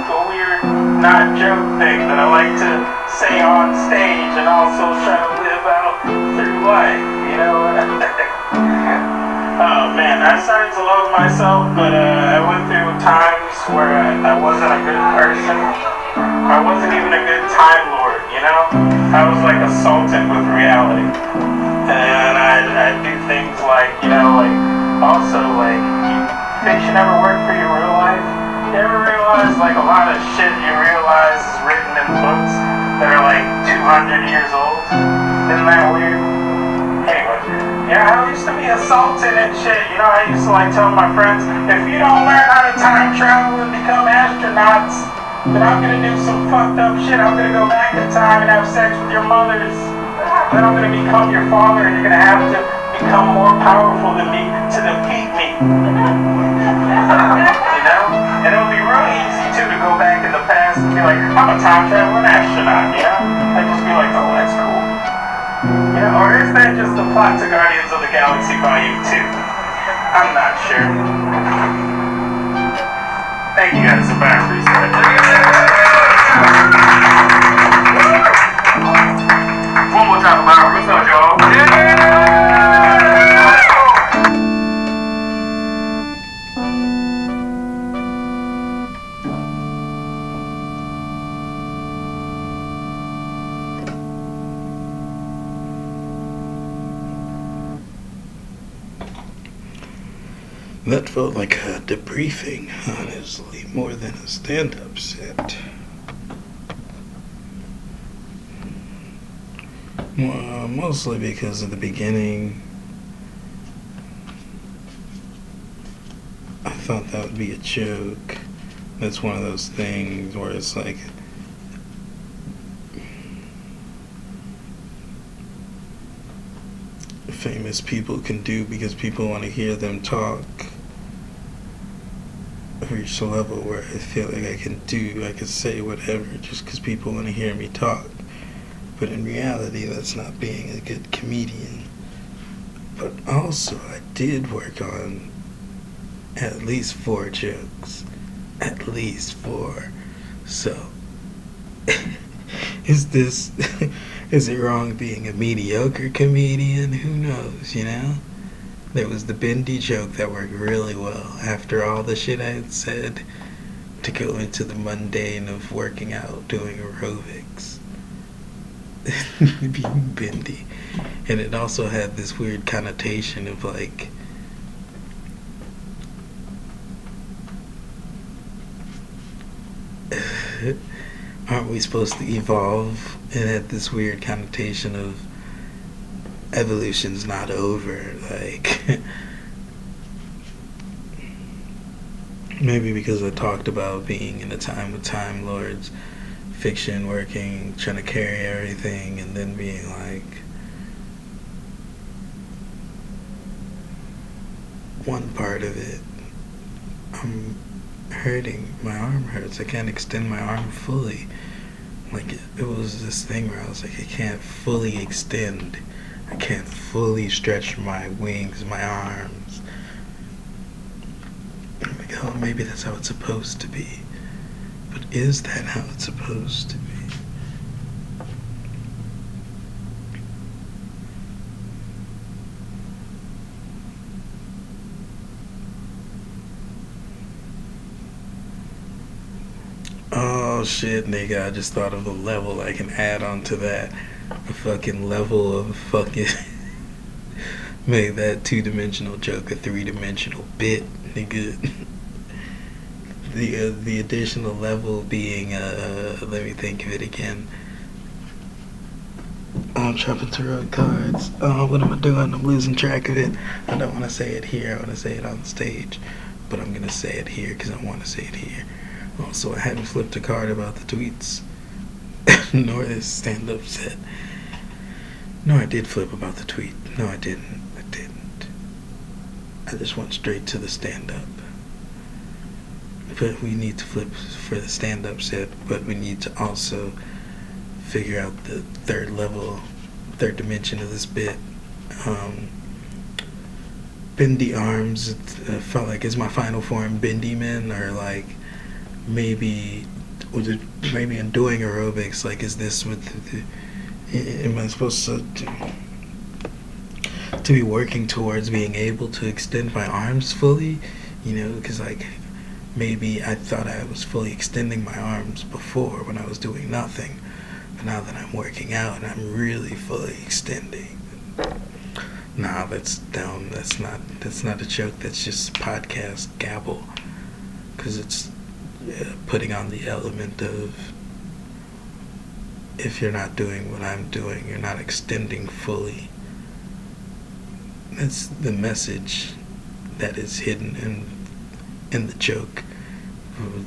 a weird not joke thing that I like to say on stage and also try to live out through life, you know? [laughs] oh man, I started to love myself, but uh, I went through times where I, I wasn't a good person. I wasn't even a good time lord, you know? I was like a sultan with reality. And I'd, I'd do things like, you know, like, also like, fiction ever work for your real life? You ever realize like a lot of shit you realize is written in books that are like 200 years old? Isn't that weird? Anyway, yeah, I used to be a sultan and shit. You know, I used to like tell my friends, if you don't learn how to time travel and become astronauts, then I'm gonna do some fucked up shit. I'm gonna go back in time and have sex with your mothers. Then I'm gonna become your father and you're gonna have to become more powerful than me to defeat me. [laughs] you know? And it'll be real easy too to go back in the past and be like, I'm a time traveling astronaut, you know? And just be like, oh, that's cool. Know, or is that just the plot to Guardians of the Galaxy Volume 2? I'm not sure. Thank you guys for research. One more time, Byron. What's y'all? That felt like a debriefing, honestly, more than a stand up set. Well, mostly because of the beginning. I thought that would be a joke. That's one of those things where it's like. Famous people can do because people want to hear them talk. Reached a level where I feel like I can do, I can say whatever just because people want to hear me talk. But in reality, that's not being a good comedian. But also, I did work on at least four jokes. At least four. So, [laughs] is this, [laughs] is it wrong being a mediocre comedian? Who knows, you know? There was the bendy joke that worked really well after all the shit I had said to go into the mundane of working out, doing aerobics. [laughs] Being bendy. And it also had this weird connotation of like [laughs] aren't we supposed to evolve? It had this weird connotation of evolution's not over. Like, [laughs] maybe because I talked about being in a time with Time Lords, fiction working, trying to carry everything, and then being like, one part of it, I'm hurting. My arm hurts. I can't extend my arm fully. Like, it, was this thing where I was like, I can't fully extend. I can't fully stretch my wings, my arms. I'm like, oh, maybe that's how it's supposed to be. But is that how it's supposed to be? Oh shit, nigga, I just thought of a level I can add on to that. A fucking level of fucking. [laughs] Make that two dimensional joke a three dimensional bit, nigga. the uh, the additional level being uh let me think of it again. I'm trapping tarot cards. Oh, what am I doing? I'm losing track of it. I don't want to say it here. I want to say it on stage, but I'm gonna say it here because I want to say it here. Also, I hadn't flipped a card about the tweets, [laughs] nor this stand-up set. No, I did flip about the tweet. No, I didn't. I didn't. I just went straight to the stand-up. But we need to flip for the stand-up set, but we need to also figure out the third level, third dimension of this bit. Um, bendy arms it, uh, felt like it's my final form. Bendy men are like maybe was it maybe in doing aerobics like is this with the, am I supposed to, to be working towards being able to extend my arms fully? You know because like maybe I thought I was fully extending my arms before when I was doing nothing but now that I'm working out and I'm really fully extending nah that's down that's not that's not a joke. That's just podcast gabble. Because it's putting on the element of if you're not doing what I'm doing, you're not extending fully. That's the message that is hidden in in the joke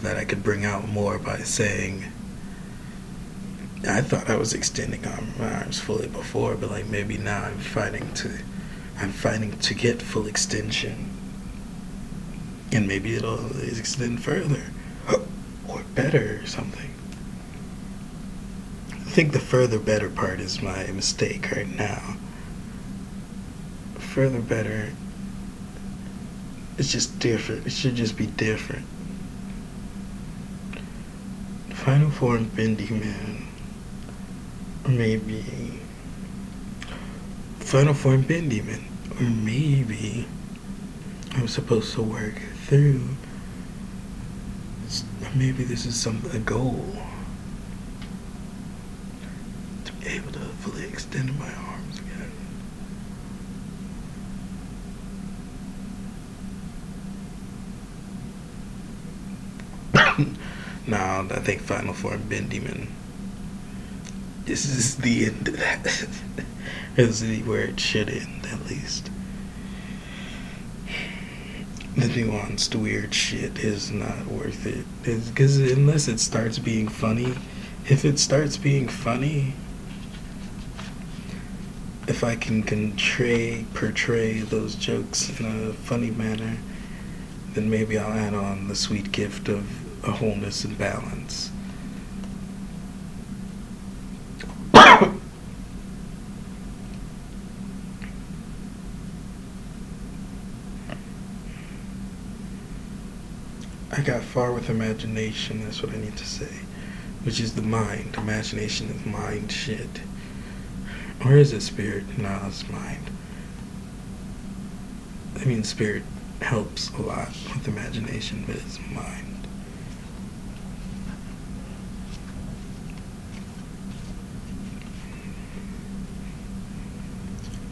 that I could bring out more by saying I thought I was extending my arms fully before, but like maybe now I'm fighting to I'm fighting to get full extension. And maybe it'll extend further better or something. I think the further better part is my mistake right now. Further better, it's just different. It should just be different. Final form Bendy Man. Or maybe Final form Bendy Man. Or maybe I'm supposed to work through maybe this is some a goal to be able to fully extend my arms again. [coughs] now I think Final Form Ben Demon. This is the end of that. [laughs] this is where it should end at least the nuanced weird shit is not worth it. Because unless it starts being funny, if it starts being funny, if I can portray portray those jokes in a funny manner, then maybe I'll add on the sweet gift of a wholeness and balance. I got far with imagination, that's what I need to say. Which is the mind. Imagination is mind shit. Or is it spirit? No, it's mind. I mean, spirit helps a lot with imagination, but it's mind.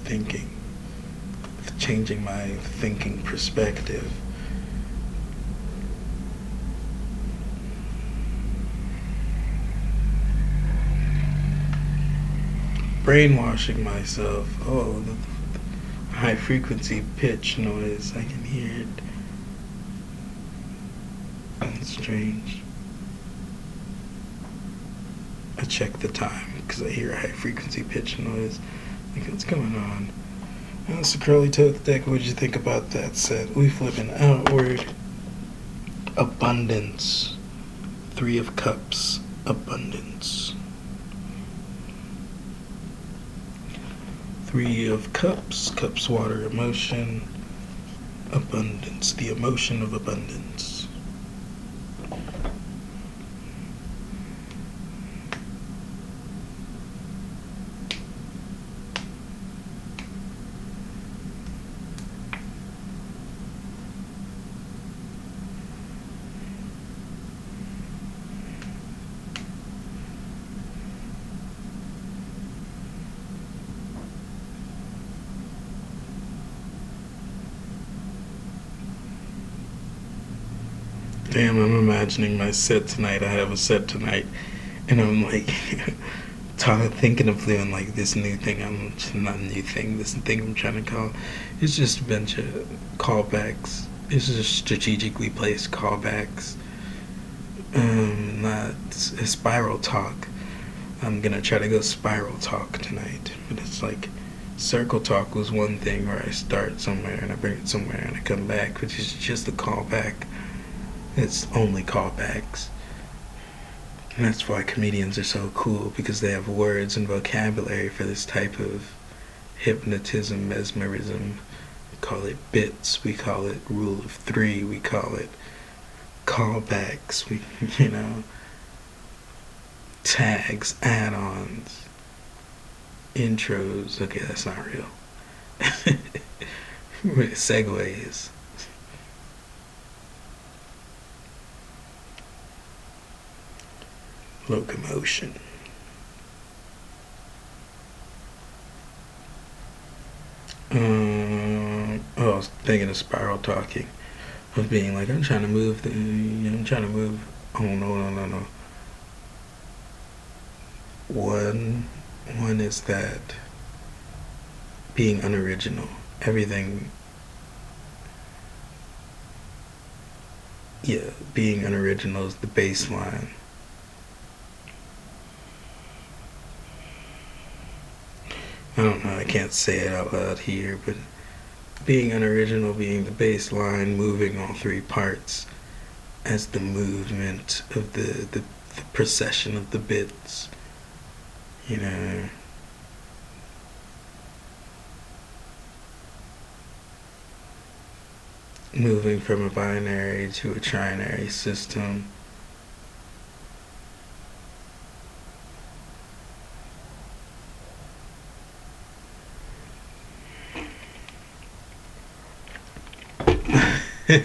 Thinking, changing my thinking perspective. Brainwashing myself. Oh, the, high frequency pitch noise. I can hear it. That's strange. I check the time because I hear a high frequency pitch noise. Like, what's going on? That's the Crowley Thoth deck. What'd you think about that set? We flipping outward. Abundance. Three of Cups. Abundance. Three of Cups. Cups, water, emotion. Abundance. The emotion of abundance. Damn, I'm my set tonight. I have a set tonight, and I'm like, talking, thinking of doing like this new thing. I'm not a new thing. This thing I'm trying to call. It's just a bunch of callbacks. It's just strategically placed callbacks. Um, not a spiral talk. I'm gonna try to go spiral talk tonight, but it's like circle talk was one thing where I start somewhere and I bring it somewhere and I come back, which is just a callback. It's only callbacks. And that's why comedians are so cool because they have words and vocabulary for this type of hypnotism, mesmerism. We call it bits, we call it rule of three, we call it callbacks, we [laughs] you know tags, add-ons, intros. Okay, that's not real. [laughs] Segways. Locomotion. Um, oh, I was thinking of spiral talking, of being like, I'm trying to move the, I'm trying to move. Oh no, no, no, no. One, one is that being unoriginal. Everything. Yeah, being unoriginal is the baseline. I don't know, I can't say it out loud here, but being unoriginal being the baseline, moving all three parts as the movement of the, the, the procession of the bits, you know. Moving from a binary to a trinary system. [laughs]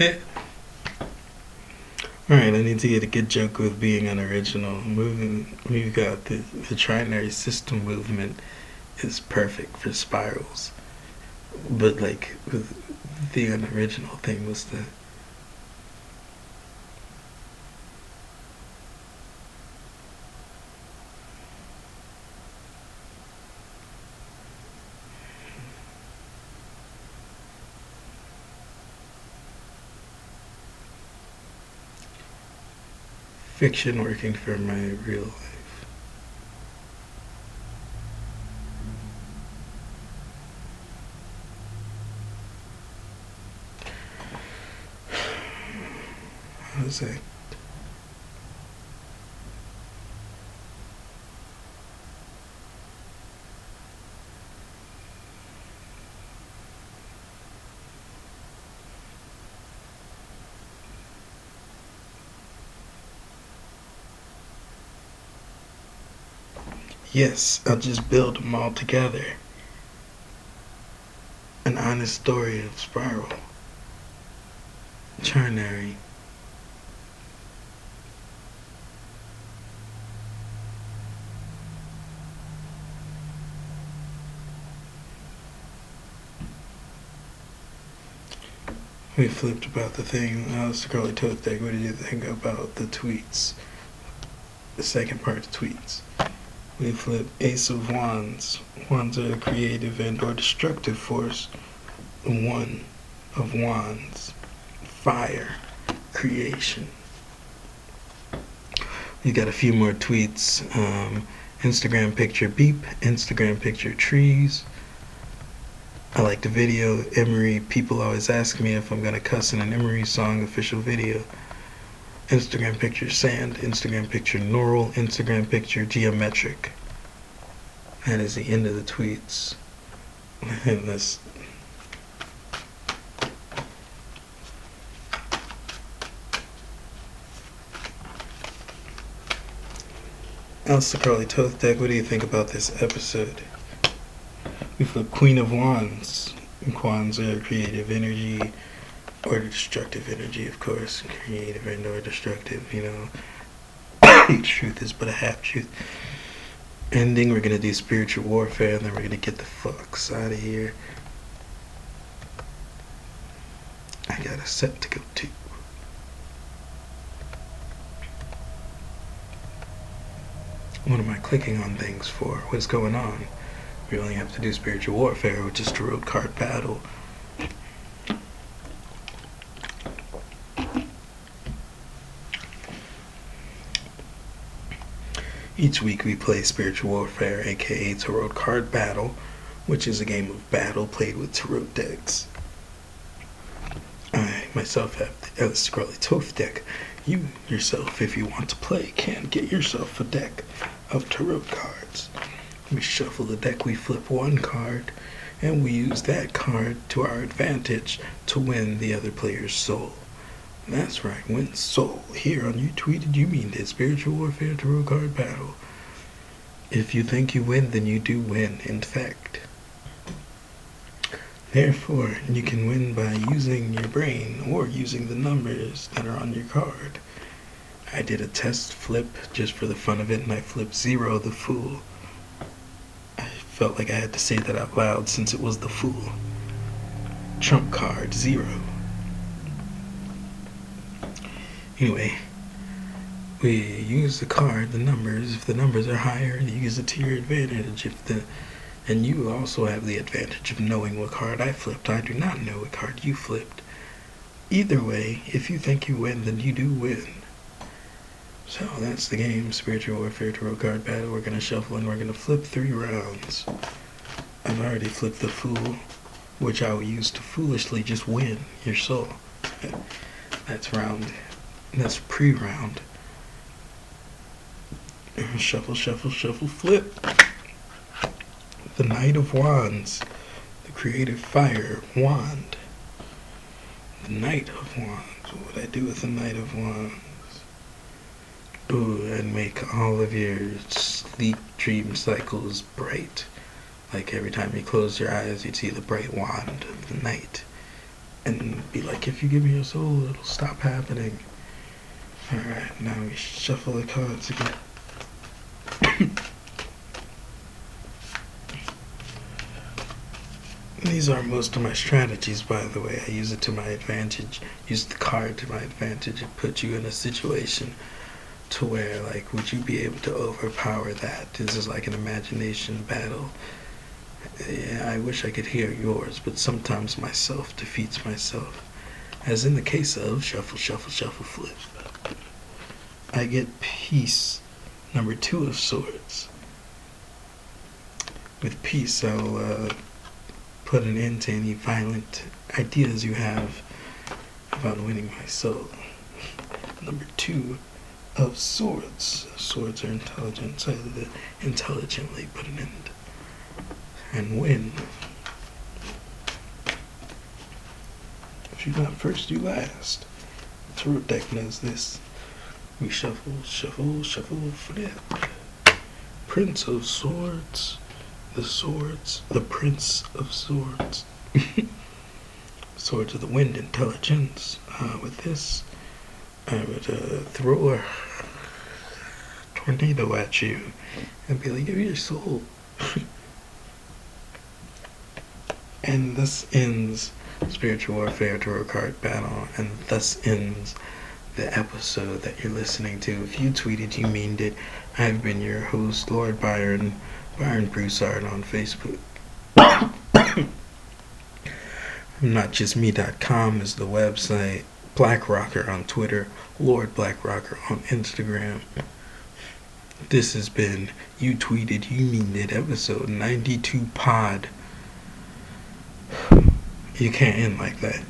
Alright, I need to get a good joke with being unoriginal. Moving, we've got the, the trinary system movement is perfect for spirals. But, like, with the unoriginal thing was the. Fiction working for my real life. How to say? Yes, I'll just build them all together. An honest story of Spiral. ternary. We flipped about the thing. Uh, Scarlet Thoth Deck, what did you think about the tweets? The second part of tweets. We flip Ace of Wands. Wands are a creative and or destructive force. The One of Wands. Fire. Creation. We got a few more tweets. Um, Instagram picture beep. Instagram picture trees. I like the video. Emery, people always ask me if I'm gonna cuss in an Emery song official video. Instagram picture sand, Instagram picture neural, Instagram picture geometric. That is the end of the tweets. [laughs] And this Aleister Crowley Thoth Deck, what do you think about this episode? We flip Queen of Wands. Kwanzaa, creative energy, or destructive energy, of course. Creative and or destructive, you know. [coughs] Each truth is but a half truth. Ending, we're gonna do spiritual warfare, and then we're gonna get the fucks out of here. I got a set to go to. What am I clicking on things for? What's going on? We only have to do spiritual warfare, which is tarot card battle. Each week we play spiritual warfare, aka tarot card battle, which is a game of battle played with tarot decks. I myself have the Aleister Crowley Thoth deck. You yourself, if you want to play, can get yourself a deck of tarot cards. We shuffle the deck, we flip one card, and we use that card to our advantage to win the other player's soul. That's right, when soul. Here on You Tweeted You Mean It, Spiritual Warfare Tarot Card Battle. If you think you win, then you do win, in fact. Therefore, you can win by using your brain or using the numbers that are on your card. I did a test flip just for the fun of it, and I flipped zero, the fool. I felt like I had to say that out loud since it was the fool. Trump card, zero. Anyway, we use the card, the numbers. If the numbers are higher, you use it to your advantage. If the and you also have the advantage of knowing what card I flipped. I do not know what card you flipped. Either way, if you think you win, then you do win. So that's the game, Spiritual Warfare Tarot Card Battle. We're gonna shuffle and we're gonna flip three rounds. I've already flipped the Fool, which I will use to foolishly just win your soul. That's round. That's pre-round. Shuffle, shuffle, shuffle, flip. The Knight of Wands. The Creative Fire Wand. The Knight of Wands. What would I do with the Knight of Wands? Ooh, and make all of your sleep dream cycles bright. Like every time you close your eyes, you'd see the bright wand of the night. And be like, if you give me your soul, it'll stop happening. Alright, now we shuffle the cards again. These are most of my strategies, by the way. I use it to my advantage. Use the card to my advantage and put you in a situation to where, like, would you be able to overpower that? This is like an imagination battle. Yeah, I wish I could hear yours, but sometimes myself defeats myself. As in the case of shuffle, shuffle, shuffle, flip. I get peace, number two of swords. With peace, I'll uh, put an end to any violent ideas you have about winning my soul. [laughs] Number two of swords. Swords are intelligent, so I intelligently put an end and win. If you're not first, you last. Tarot deck knows this. We shuffle, shuffle, shuffle, flip. Prince of Swords. The swords. The Prince of Swords. [laughs] Swords of the Wind intelligence. Uh, with this, I would uh, throw a tornado at you and be like, give me your soul. [laughs] and thus ends Spiritual Warfare Tarot Card Battle, and thus ends the episode that you're listening to. If you tweeted, you meaned it. I've been your host, Lord Byron, Byron Broussard on Facebook. [coughs] NotJustMe.com is the website. Black Rocker on Twitter. Lord Black Rocker on Instagram. This has been You Tweeted, You Mean It, episode 92 pod. [sighs] You can't end like that.